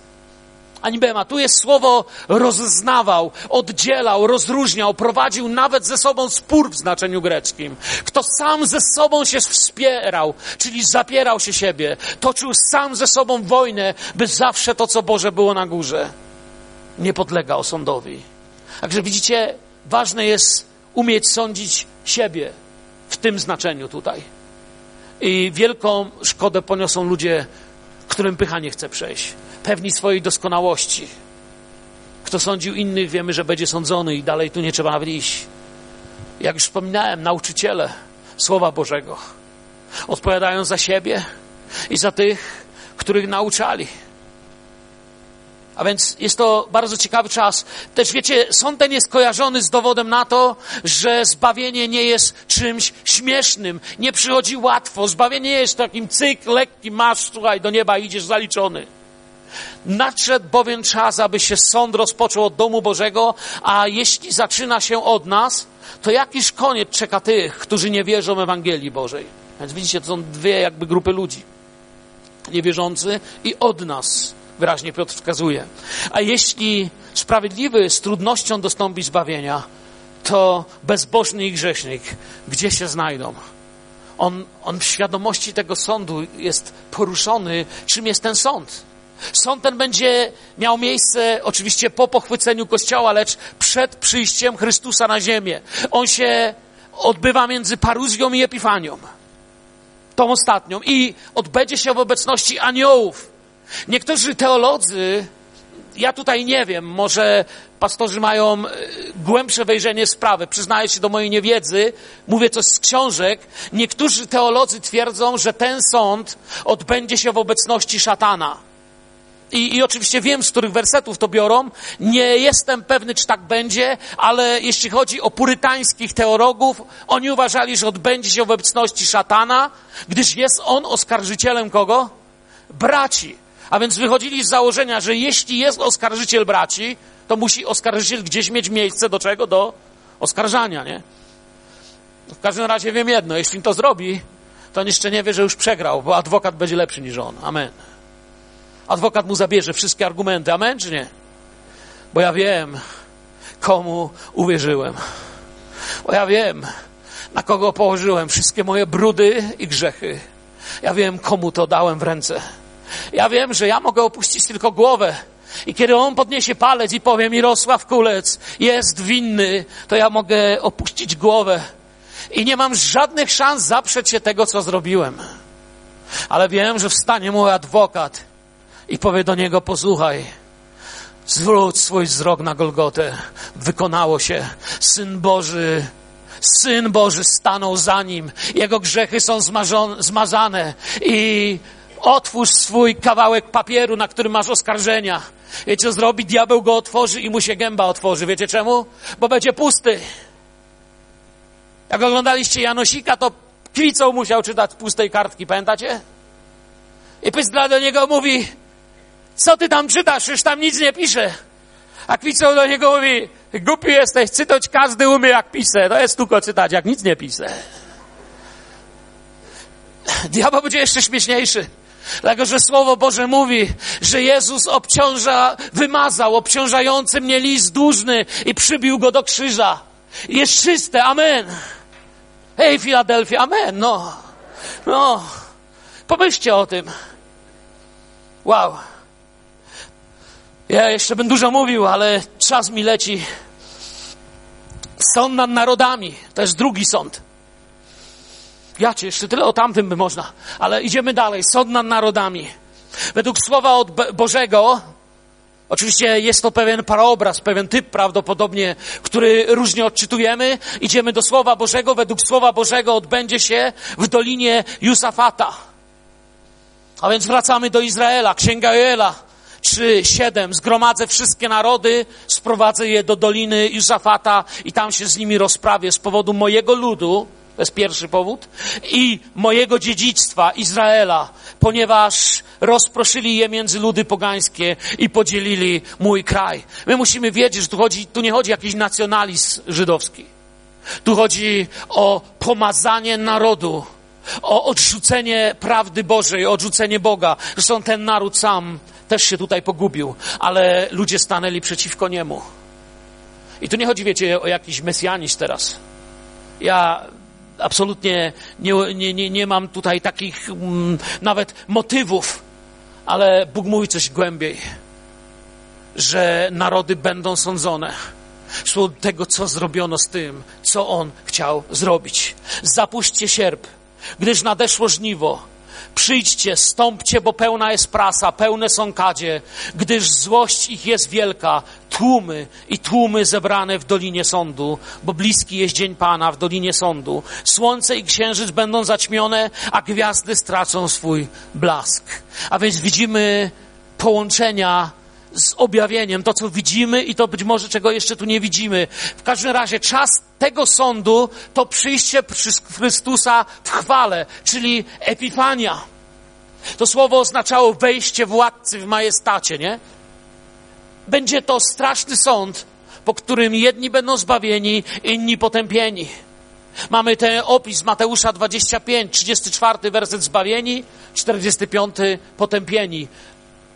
ani bema. Tu jest słowo rozznawał, oddzielał, rozróżniał, prowadził nawet ze sobą spór w znaczeniu greckim. Kto sam ze sobą się wspierał, czyli zapierał się siebie, toczył sam ze sobą wojnę, by zawsze to, co Boże było na górze, nie podlega osądowi. Także widzicie, ważne jest umieć sądzić siebie w tym znaczeniu tutaj. I wielką szkodę poniosą ludzie, którym pycha nie chce przejść pewni swojej doskonałości. Kto sądził innych, wiemy, że będzie sądzony i dalej tu nie trzeba nawet iść. Jak już wspominałem, nauczyciele Słowa Bożego odpowiadają za siebie i za tych, których nauczali. A więc jest to bardzo ciekawy czas. Też wiecie, sąd jest kojarzony z dowodem na to, że zbawienie nie jest czymś śmiesznym, nie przychodzi łatwo. Zbawienie jest takim cyk, lekki, masz, słuchaj, do nieba idziesz zaliczony. Nadszedł bowiem czas, aby się sąd rozpoczął od domu Bożego, a jeśli zaczyna się od nas, to jakiż koniec czeka tych, którzy nie wierzą w Ewangelii Bożej. Więc widzicie, to są dwie jakby grupy ludzi. Niewierzący i od nas, wyraźnie Piotr wskazuje. A jeśli sprawiedliwy z trudnością dostąpi zbawienia, to bezbożny i grzesznik, gdzie się znajdą? On, on w świadomości tego sądu jest poruszony, czym jest ten sąd. Sąd ten będzie miał miejsce oczywiście po pochwyceniu Kościoła, lecz przed przyjściem Chrystusa na ziemię. On się odbywa między paruzją i epifanią. Tą ostatnią. I odbędzie się w obecności aniołów. Niektórzy teolodzy ja tutaj nie wiem, może pastorzy mają e, głębsze wejrzenie sprawy. Przyznaję się do mojej niewiedzy, mówię coś z książek. Niektórzy teolodzy twierdzą, że ten sąd odbędzie się w obecności szatana. I, I, oczywiście wiem, z których wersetów to biorą. Nie jestem pewny, czy tak będzie, ale jeśli chodzi o purytańskich teologów, oni uważali, że odbędzie się w obecności szatana, gdyż jest on oskarżycielem kogo? Braci. A więc wychodzili z założenia, że jeśli jest oskarżyciel braci, to musi oskarżyciel gdzieś mieć miejsce do czego? Do oskarżania, nie? W każdym razie wiem jedno, jeśli to zrobi, to on jeszcze nie wie, że już przegrał, bo adwokat będzie lepszy niż on. Amen. Adwokat mu zabierze wszystkie argumenty. Amen czy nie? Bo ja wiem, komu uwierzyłem. Bo ja wiem, na kogo położyłem wszystkie moje brudy i grzechy. Ja wiem, komu to dałem w ręce. Ja wiem, że ja mogę opuścić tylko głowę. I kiedy on podniesie palec i powie Mirosław Kulec jest winny, to ja mogę opuścić głowę. I nie mam żadnych szans zaprzeć się tego, co zrobiłem. Ale wiem, że wstanie mój adwokat i powie do niego: Posłuchaj, zwróć swój wzrok na Golgotę. Wykonało się. Syn Boży Syn Boży stanął za nim. Jego grzechy są zmazane. I otwórz swój kawałek papieru, na którym masz oskarżenia. Wiecie, co zrobi? Diabeł go otworzy i mu się gęba otworzy. Wiecie czemu? Bo będzie pusty. Jak oglądaliście Janosika, to kwicą musiał czytać pustej kartki, pamiętacie? I pyzdra do niego mówi, co ty tam czytasz? Już tam nic nie pisze. A kwicą do niego mówi, głupi jesteś, czytać każdy umie jak pisze. To jest tylko czytać, jak nic nie pisze. Diabeł będzie jeszcze śmieszniejszy. Dlatego, że Słowo Boże mówi, że Jezus obciąża, wymazał obciążający mnie list dłużny i przybił go do krzyża. Jest czyste, amen. Hej, Filadelfia, amen, no. No. Pomyślcie o tym. Wow. Ja jeszcze bym dużo mówił, ale czas mi leci. Sąd nad narodami. To jest drugi sąd. Ja cię, jeszcze tyle o tamtym by można. Ale idziemy dalej. Sąd nad narodami. Według słowa od Bożego, oczywiście jest to pewien paraobraz, pewien typ prawdopodobnie, który różnie odczytujemy. Idziemy do słowa Bożego. Według słowa Bożego odbędzie się w dolinie Jusafata. A więc wracamy do Izraela, Księga Joela. 3, 7, zgromadzę wszystkie narody, sprowadzę je do doliny Józafata i tam się z nimi rozprawię z powodu mojego ludu, to jest pierwszy powód, i mojego dziedzictwa Izraela, ponieważ rozproszyli je między ludy pogańskie i podzielili mój kraj. My musimy wiedzieć, że tu, chodzi, tu nie chodzi o jakiś nacjonalizm żydowski. Tu chodzi o pomazanie narodu, o odrzucenie prawdy Bożej, o odrzucenie Boga. Zresztą ten naród sam też się tutaj pogubił, ale ludzie stanęli przeciwko niemu. I tu nie chodzi, wiecie, o jakiś mesjanizm teraz. Ja absolutnie nie, nie, nie, nie mam tutaj takich mm, nawet motywów, ale Bóg mówi coś głębiej, że narody będą sądzone z tego, co zrobiono z tym, co On chciał zrobić. Zapuśćcie sierp, gdyż nadeszło żniwo Przyjdźcie, stąpcie, bo pełna jest prasa, pełne są kadzie, gdyż złość ich jest wielka, tłumy i tłumy zebrane w Dolinie Sądu, bo bliski jest dzień Pana w Dolinie Sądu. Słońce i księżyc będą zaćmione, a gwiazdy stracą swój blask. A więc widzimy połączenia z objawieniem, to co widzimy i to być może czego jeszcze tu nie widzimy. W każdym razie czas tego sądu to przyjście Chrystusa w chwale, czyli epifania. To słowo oznaczało wejście władcy w majestacie, nie? Będzie to straszny sąd, po którym jedni będą zbawieni, inni potępieni. Mamy ten opis Mateusza 25, 34 werset zbawieni, 45 potępieni.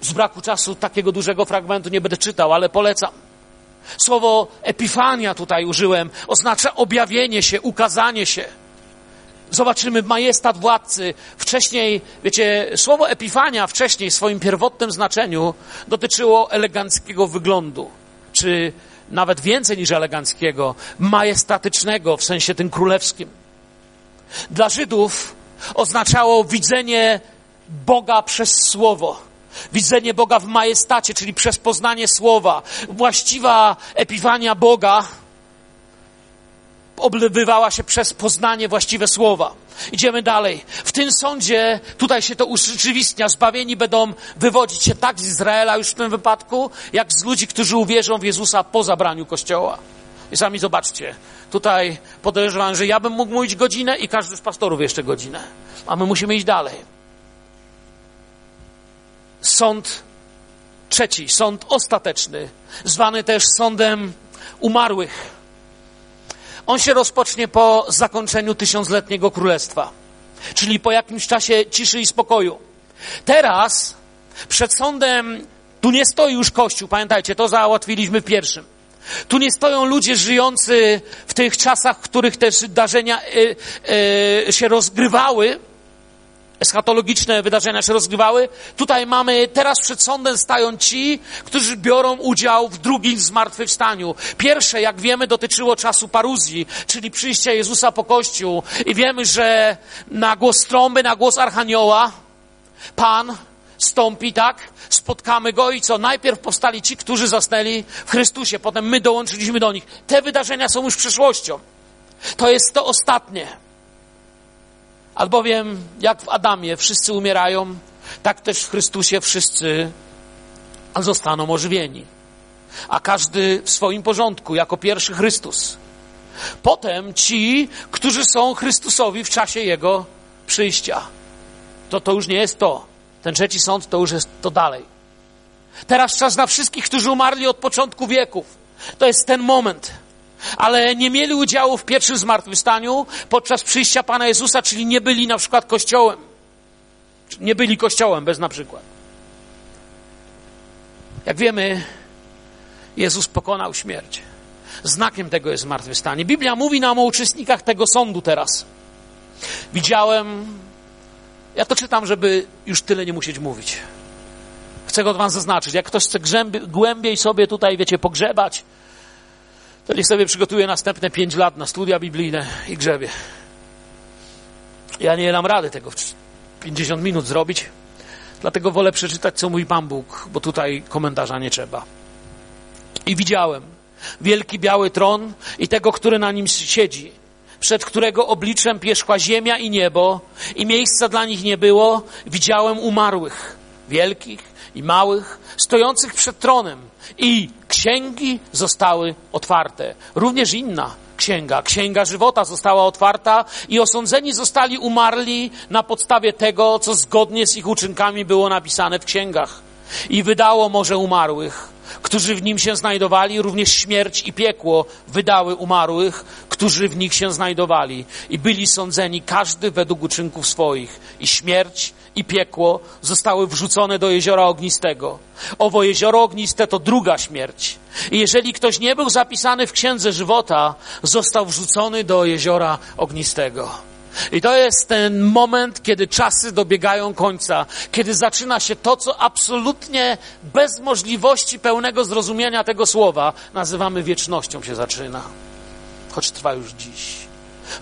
Z braku czasu takiego dużego fragmentu nie będę czytał, ale polecam. Słowo epifania tutaj użyłem, oznacza objawienie się, ukazanie się. Zobaczymy majestat władcy. Wcześniej, wiecie, słowo epifania wcześniej w swoim pierwotnym znaczeniu dotyczyło eleganckiego wyglądu, czy nawet więcej niż eleganckiego, majestatycznego w sensie tym królewskim. Dla Żydów oznaczało widzenie Boga przez słowo widzenie Boga w majestacie, czyli przez poznanie Słowa, właściwa epifania Boga oblewywała się przez poznanie właściwe Słowa. Idziemy dalej. W tym sądzie tutaj się to urzeczywistnia. Zbawieni będą wywodzić się tak z Izraela już w tym wypadku, jak z ludzi, którzy uwierzą w Jezusa po zabraniu Kościoła. I sami zobaczcie, tutaj podejrzewam, że ja bym mógł mówić godzinę i każdy z pastorów jeszcze godzinę. A my musimy iść dalej. Sąd trzeci, sąd ostateczny, zwany też sądem umarłych. On się rozpocznie po zakończeniu tysiącletniego królestwa, czyli po jakimś czasie ciszy i spokoju. Teraz przed sądem tu nie stoi już Kościół, pamiętajcie, to załatwiliśmy w pierwszym. Tu nie stoją ludzie żyjący w tych czasach, w których te wydarzenia y, y, się rozgrywały, eschatologiczne wydarzenia się rozgrywały. Tutaj mamy, teraz przed sądem stają ci, którzy biorą udział w drugim zmartwychwstaniu. Pierwsze, jak wiemy, dotyczyło czasu paruzji, czyli przyjścia Jezusa po Kościół. I wiemy, że na głos trąby, na głos Archanioła, Pan stąpi, tak? Spotkamy Go i co? Najpierw powstali ci, którzy zasnęli w Chrystusie, potem my dołączyliśmy do nich. Te wydarzenia są już przeszłością. To jest to ostatnie. Albowiem, jak w Adamie wszyscy umierają, tak też w Chrystusie wszyscy zostaną ożywieni. A każdy w swoim porządku, jako pierwszy Chrystus. Potem ci, którzy są Chrystusowi w czasie Jego przyjścia. To to już nie jest to. Ten trzeci sąd to już jest to dalej. Teraz czas na wszystkich, którzy umarli od początku wieków. To jest ten moment ale nie mieli udziału w pierwszym zmartwychwstaniu podczas przyjścia Pana Jezusa, czyli nie byli na przykład kościołem. Nie byli kościołem, bez na przykład. Jak wiemy, Jezus pokonał śmierć. Znakiem tego jest zmartwychwstanie. Biblia mówi nam o uczestnikach tego sądu teraz. Widziałem, ja to czytam, żeby już tyle nie musieć mówić. Chcę go od wam zaznaczyć. Jak ktoś chce głębiej sobie tutaj, wiecie, pogrzebać, niech sobie przygotuje następne pięć lat na studia biblijne i grzebie. Ja nie dam rady tego w 50 minut zrobić, dlatego wolę przeczytać, co mówi Pan Bóg, bo tutaj komentarza nie trzeba. I widziałem wielki biały tron i tego, który na nim siedzi, przed którego obliczem pierzchła ziemia i niebo i miejsca dla nich nie było. Widziałem umarłych, wielkich i małych, stojących przed tronem i księgi zostały otwarte. Również inna księga, księga żywota została otwarta i osądzeni zostali umarli na podstawie tego, co zgodnie z ich uczynkami było napisane w księgach. I wydało morze umarłych, którzy w nim się znajdowali, również śmierć i piekło wydały umarłych, którzy w nich się znajdowali. I byli sądzeni każdy według uczynków swoich. I śmierć i piekło zostały wrzucone do jeziora ognistego. Owo jezioro ogniste to druga śmierć. I jeżeli ktoś nie był zapisany w księdze żywota, został wrzucony do jeziora ognistego. I to jest ten moment, kiedy czasy dobiegają końca, kiedy zaczyna się to, co absolutnie bez możliwości pełnego zrozumienia tego słowa nazywamy wiecznością się zaczyna. Choć trwa już dziś.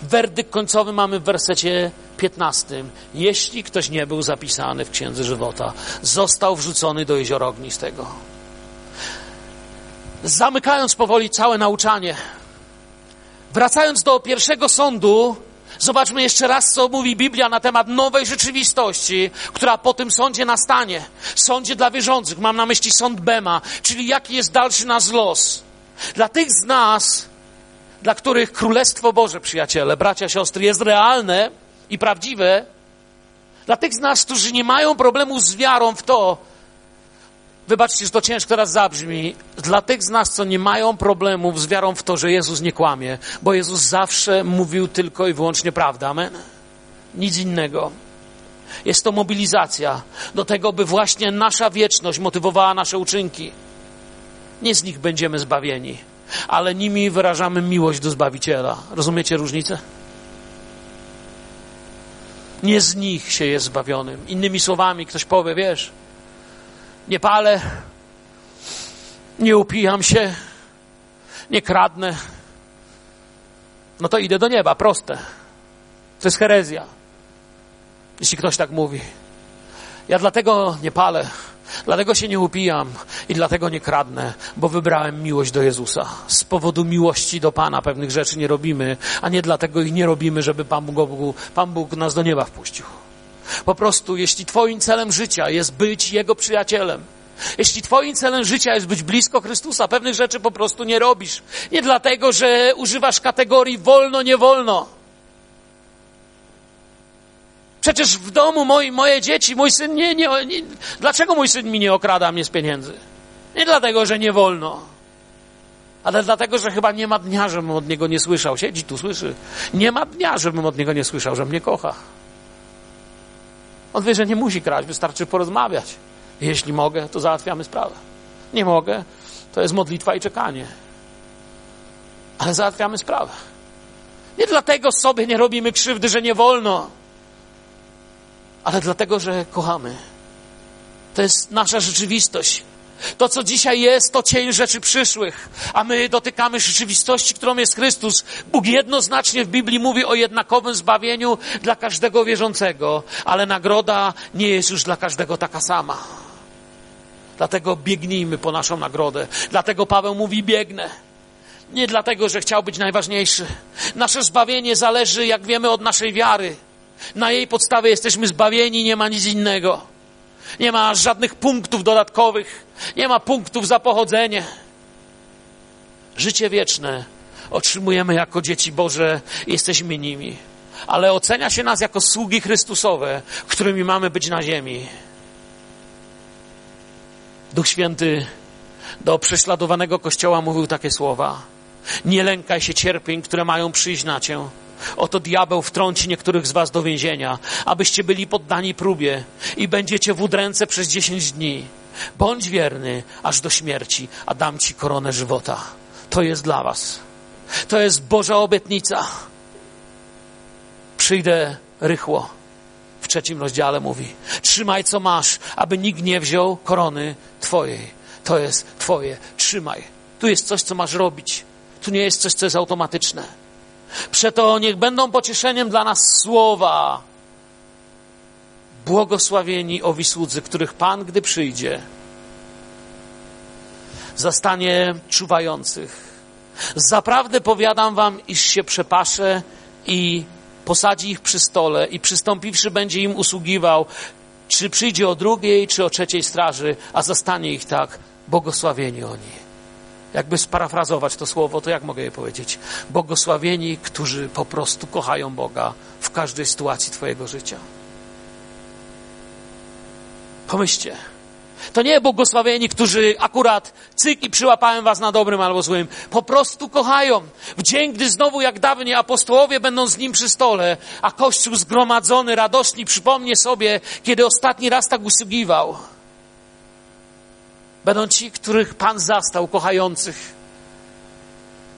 Werdykt końcowy mamy w wersecie 15. Jeśli ktoś nie był zapisany w Księdze Żywota, został wrzucony do jeziora ognistego. Zamykając powoli całe nauczanie, wracając do pierwszego sądu, Zobaczmy jeszcze raz, co mówi Biblia na temat nowej rzeczywistości, która po tym sądzie nastanie. Sądzie dla wierzących. Mam na myśli sąd Bema, czyli jaki jest dalszy nasz los. Dla tych z nas, dla których Królestwo Boże, przyjaciele, bracia, siostry, jest realne i prawdziwe, dla tych z nas, którzy nie mają problemu z wiarą w to, wybaczcie, że to ciężko teraz zabrzmi, dla tych z nas, co nie mają problemów z wiarą w to, że Jezus nie kłamie, bo Jezus zawsze mówił tylko i wyłącznie prawdę. Amen? Nic innego. Jest to mobilizacja do tego, by właśnie nasza wieczność motywowała nasze uczynki. Nie z nich będziemy zbawieni, ale nimi wyrażamy miłość do Zbawiciela. Rozumiecie różnicę? Nie z nich się jest zbawionym. Innymi słowami, ktoś powie, wiesz, nie palę, nie upijam się, nie kradnę, no to idę do nieba, proste. To jest herezja, jeśli ktoś tak mówi. Ja dlatego nie palę, Dlatego się nie upijam i dlatego nie kradnę, bo wybrałem miłość do Jezusa. Z powodu miłości do Pana pewnych rzeczy nie robimy, a nie dlatego ich nie robimy, żeby Pan Bóg, Pan Bóg nas do nieba wpuścił. Po prostu, jeśli Twoim celem życia jest być Jego przyjacielem, jeśli Twoim celem życia jest być blisko Chrystusa, pewnych rzeczy po prostu nie robisz. Nie dlatego, że używasz kategorii wolno, nie wolno Przecież w domu moi, moje dzieci, mój syn nie, nie, nie. Dlaczego mój syn mi nie okrada mnie z pieniędzy? Nie dlatego, że nie wolno. Ale dlatego, że chyba nie ma dnia, żebym od niego nie słyszał. Siedzi tu, słyszy. Nie ma dnia, żebym od niego nie słyszał, że mnie kocha. On wie, że nie musi kraść, wystarczy porozmawiać. Jeśli mogę, to załatwiamy sprawę. Nie mogę, to jest modlitwa i czekanie. Ale załatwiamy sprawę. Nie dlatego sobie nie robimy krzywdy, że nie wolno ale dlatego, że kochamy. To jest nasza rzeczywistość. To, co dzisiaj jest, to cień rzeczy przyszłych, a my dotykamy rzeczywistości, którą jest Chrystus. Bóg jednoznacznie w Biblii mówi o jednakowym zbawieniu dla każdego wierzącego, ale nagroda nie jest już dla każdego taka sama. Dlatego biegnijmy po naszą nagrodę. Dlatego Paweł mówi: biegnę. Nie dlatego, że chciał być najważniejszy. Nasze zbawienie zależy, jak wiemy, od naszej wiary. Na jej podstawie jesteśmy zbawieni, nie ma nic innego. Nie ma żadnych punktów dodatkowych, nie ma punktów za pochodzenie. Życie wieczne otrzymujemy jako dzieci Boże, jesteśmy nimi. Ale ocenia się nas jako sługi Chrystusowe, którymi mamy być na ziemi. Duch Święty do prześladowanego Kościoła mówił takie słowa. Nie lękaj się cierpień, które mają przyjść na cię Oto diabeł wtrąci niektórych z was do więzienia, abyście byli poddani próbie i będziecie w udręce przez dziesięć dni. Bądź wierny aż do śmierci, a dam ci koronę żywota. To jest dla was. To jest Boża obietnica. Przyjdę rychło. W trzecim rozdziale mówi: Trzymaj co masz, aby nikt nie wziął korony twojej. To jest twoje. Trzymaj. Tu jest coś, co masz robić. Tu nie jest coś, co jest automatyczne. Przeto niech będą pocieszeniem dla nas słowa. Błogosławieni owi słudzy, których Pan, gdy przyjdzie, zastanie czuwających. Zaprawdę powiadam wam, iż się przepasze i posadzi ich przy stole i przystąpiwszy będzie im usługiwał, czy przyjdzie o drugiej, czy o trzeciej straży, a zastanie ich tak, błogosławieni oni jakby sparafrazować to słowo, to jak mogę je powiedzieć? Błogosławieni, którzy po prostu kochają Boga w każdej sytuacji Twojego życia. Pomyślcie. To nie błogosławieni, którzy akurat cyk i przyłapałem was na dobrym albo złym. Po prostu kochają. W dzień, gdy znowu jak dawniej apostołowie będą z nim przy stole, a Kościół zgromadzony, radośnie przypomnie sobie, kiedy ostatni raz tak usługiwał. Będą ci, których Pan zastał, kochających.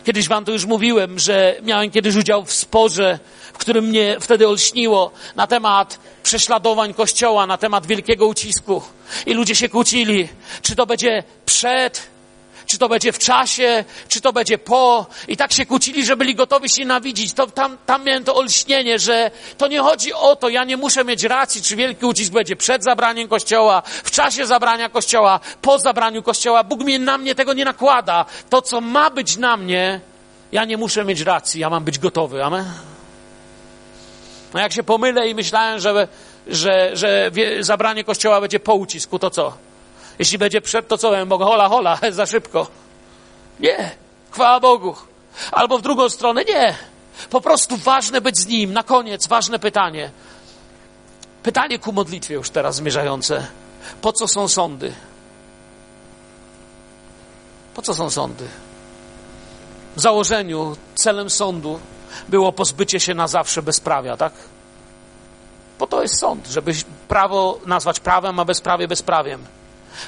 Kiedyś Wam to już mówiłem, że miałem kiedyś udział w sporze, w którym mnie wtedy olśniło na temat prześladowań Kościoła, na temat wielkiego ucisku. I ludzie się kłócili, czy to będzie przed czy to będzie w czasie, czy to będzie po. I tak się kłócili, że byli gotowi się nienawidzić. To, tam, tam miałem to olśnienie, że to nie chodzi o to, ja nie muszę mieć racji, czy wielki ucisk będzie przed zabraniem Kościoła, w czasie zabrania Kościoła, po zabraniu Kościoła. Bóg mnie, na mnie tego nie nakłada. To, co ma być na mnie, ja nie muszę mieć racji, ja mam być gotowy. Amen? No jak się pomylę i myślałem, że, że, że zabranie Kościoła będzie po ucisku, to co? Jeśli będzie przed, to co ja mogę? Hola, hola, [LAUGHS] za szybko. Nie. Chwała Bogu. Albo w drugą stronę, nie. Po prostu ważne być z Nim. Na koniec ważne pytanie. Pytanie ku modlitwie już teraz zmierzające. Po co są sądy? Po co są sądy? W założeniu celem sądu było pozbycie się na zawsze bezprawia, tak? Po to jest sąd, żeby prawo nazwać prawem, a bezprawie bezprawiem.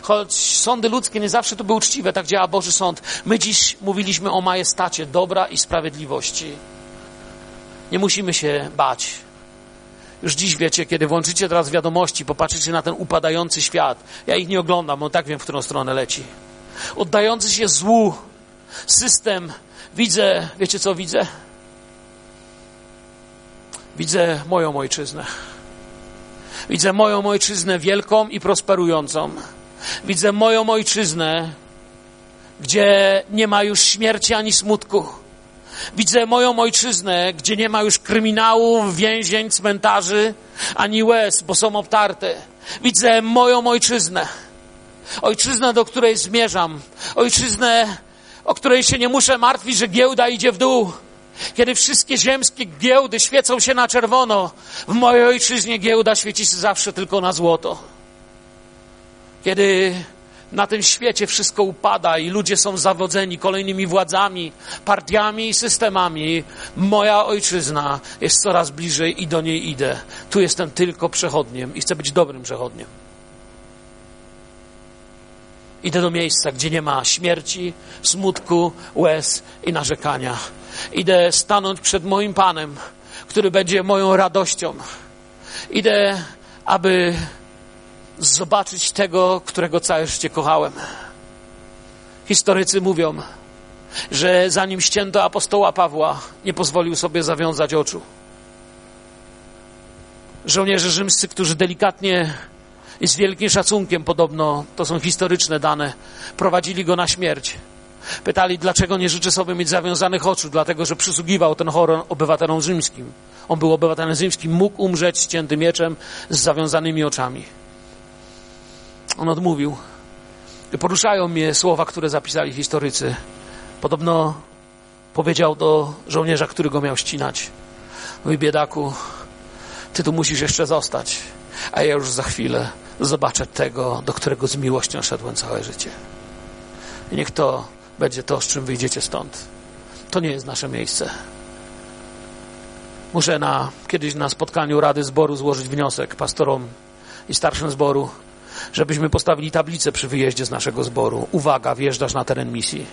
Choć sądy ludzkie nie zawsze to były uczciwe, tak działa Boży Sąd. My dziś mówiliśmy o majestacie dobra i sprawiedliwości. Nie musimy się bać. Już dziś wiecie, kiedy włączycie teraz wiadomości, popatrzycie na ten upadający świat. Ja ich nie oglądam, bo tak wiem, w którą stronę leci. Oddający się złu, system. Widzę, wiecie co widzę? Widzę moją ojczyznę. Widzę moją ojczyznę wielką i prosperującą Widzę moją ojczyznę, gdzie nie ma już śmierci ani smutku. Widzę moją ojczyznę, gdzie nie ma już kryminałów, więzień, cmentarzy, ani łez, bo są obtarte. Widzę moją ojczyznę. Ojczyznę, do której zmierzam. Ojczyznę, o której się nie muszę martwić, że giełda idzie w dół. Kiedy wszystkie ziemskie giełdy świecą się na czerwono, w mojej ojczyźnie giełda świeci się zawsze tylko na złoto. Kiedy na tym świecie wszystko upada i ludzie są zawodzeni kolejnymi władzami, partiami i systemami, moja ojczyzna jest coraz bliżej i do niej idę. Tu jestem tylko przechodniem i chcę być dobrym przechodniem. Idę do miejsca, gdzie nie ma śmierci, smutku, łez i narzekania. Idę stanąć przed moim Panem, który będzie moją radością. Idę, aby zobaczyć tego, którego całe życie kochałem. Historycy mówią, że zanim ścięto apostoła Pawła, nie pozwolił sobie zawiązać oczu. Żołnierze rzymscy, którzy delikatnie i z wielkim szacunkiem, podobno to są historyczne dane, prowadzili go na śmierć. Pytali, dlaczego nie życzy sobie mieć zawiązanych oczu, dlatego że przysługiwał ten horror obywatelom rzymskim. On był obywatelem rzymskim, mógł umrzeć ścięty mieczem z zawiązanymi oczami. On odmówił. Poruszają mnie słowa, które zapisali historycy. Podobno powiedział do żołnierza, który go miał ścinać. Mój biedaku, ty tu musisz jeszcze zostać, a ja już za chwilę zobaczę tego, do którego z miłością szedłem całe życie. I niech to będzie to, z czym wyjdziecie stąd. To nie jest nasze miejsce. Muszę na, kiedyś na spotkaniu Rady Zboru złożyć wniosek pastorom i starszym zboru, żebyśmy postawili tablicę przy wyjeździe z naszego zboru. Uwaga, wjeżdżasz na teren misji.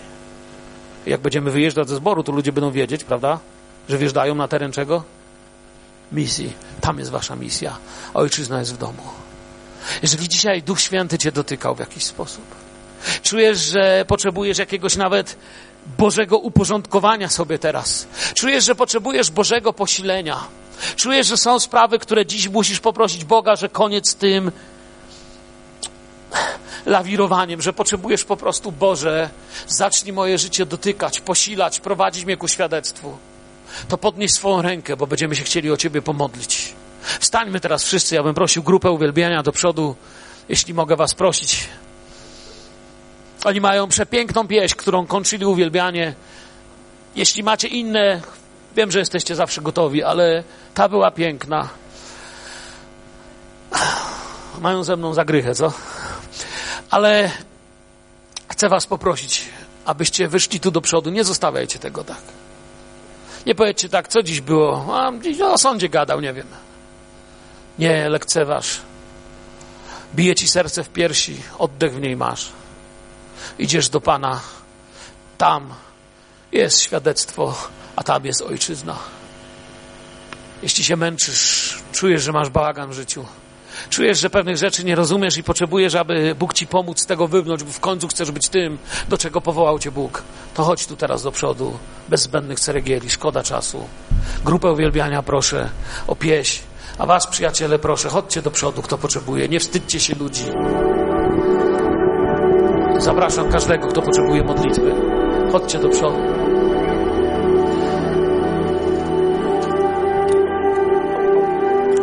Jak będziemy wyjeżdżać ze zboru, to ludzie będą wiedzieć, prawda, że wjeżdżają na teren czego? Misji. Tam jest wasza misja. Ojczyzna jest w domu. Jeżeli dzisiaj Duch Święty cię dotykał w jakiś sposób, czujesz, że potrzebujesz jakiegoś nawet Bożego uporządkowania sobie teraz. Czujesz, że potrzebujesz Bożego posilenia. Czujesz, że są sprawy, które dziś musisz poprosić Boga, że koniec tym lawirowaniem, że potrzebujesz po prostu Boże, zacznij moje życie dotykać, posilać, prowadzić mnie ku świadectwu. To podnieś swoją rękę, bo będziemy się chcieli o Ciebie pomodlić. Wstańmy teraz wszyscy. Ja bym prosił grupę uwielbiania do przodu, jeśli mogę Was prosić. Oni mają przepiękną pieśń, którą kończyli uwielbianie. Jeśli macie inne, wiem, że jesteście zawsze gotowi, ale ta była piękna. Mają ze mną zagrychę, co? Ale chcę Was poprosić, abyście wyszli tu do przodu. Nie zostawiajcie tego tak. Nie powiedzcie tak, co dziś było. A, dziś o sądzie gadał, nie wiem. Nie lekceważ. Bije ci serce w piersi, oddech w niej masz. Idziesz do Pana. Tam jest świadectwo, a tam jest ojczyzna. Jeśli się męczysz, czujesz, że masz bałagan w życiu, czujesz, że pewnych rzeczy nie rozumiesz i potrzebujesz, aby Bóg ci pomóc z tego wywnątrz, bo w końcu chcesz być tym, do czego powołał cię Bóg, to chodź tu teraz do przodu, bez zbędnych ceregieli, szkoda czasu. Grupę uwielbiania proszę o pieśń, a was, przyjaciele, proszę, chodźcie do przodu, kto potrzebuje, nie wstydźcie się ludzi. Zapraszam każdego, kto potrzebuje modlitwy. Chodźcie do przodu.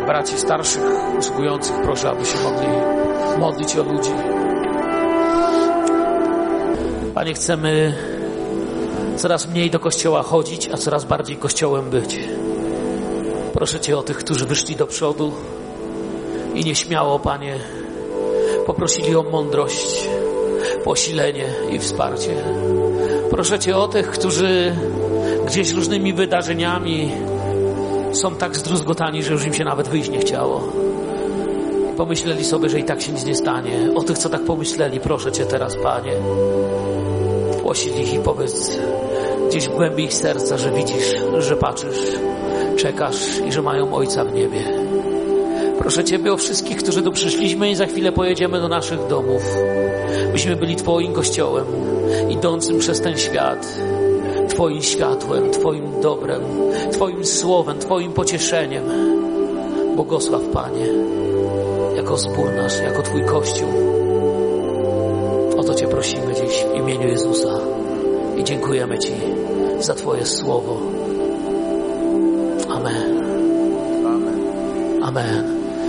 Braci starszych, usługujących, proszę, aby się mogli modlić o ludzi. Panie, chcemy coraz mniej do kościoła chodzić, a coraz bardziej kościołem być. Proszę Cię o tych, którzy wyszli do przodu i nieśmiało, Panie, poprosili o mądrość, posilenie i wsparcie. Proszę Cię o tych, którzy gdzieś różnymi wydarzeniami są tak zdruzgotani, że już im się nawet wyjść nie chciało. Pomyśleli sobie, że i tak się nic nie stanie. O tych, co tak pomyśleli, proszę Cię teraz, Panie, posil ich i powiedz gdzieś w głębi ich serca, że widzisz, że patrzysz, czekasz i że mają Ojca w niebie. Proszę Ciebie o wszystkich, którzy tu przyszliśmy i za chwilę pojedziemy do naszych domów. Byśmy byli Twoim Kościołem, idącym przez ten świat. Twoim światłem, Twoim dobrem, Twoim słowem, Twoim pocieszeniem. Błogosław, Panie, jako zbór nasz, jako Twój Kościół. Cię prosimy dziś w imieniu Jezusa i dziękujemy Ci za Twoje słowo. Amen. Amen.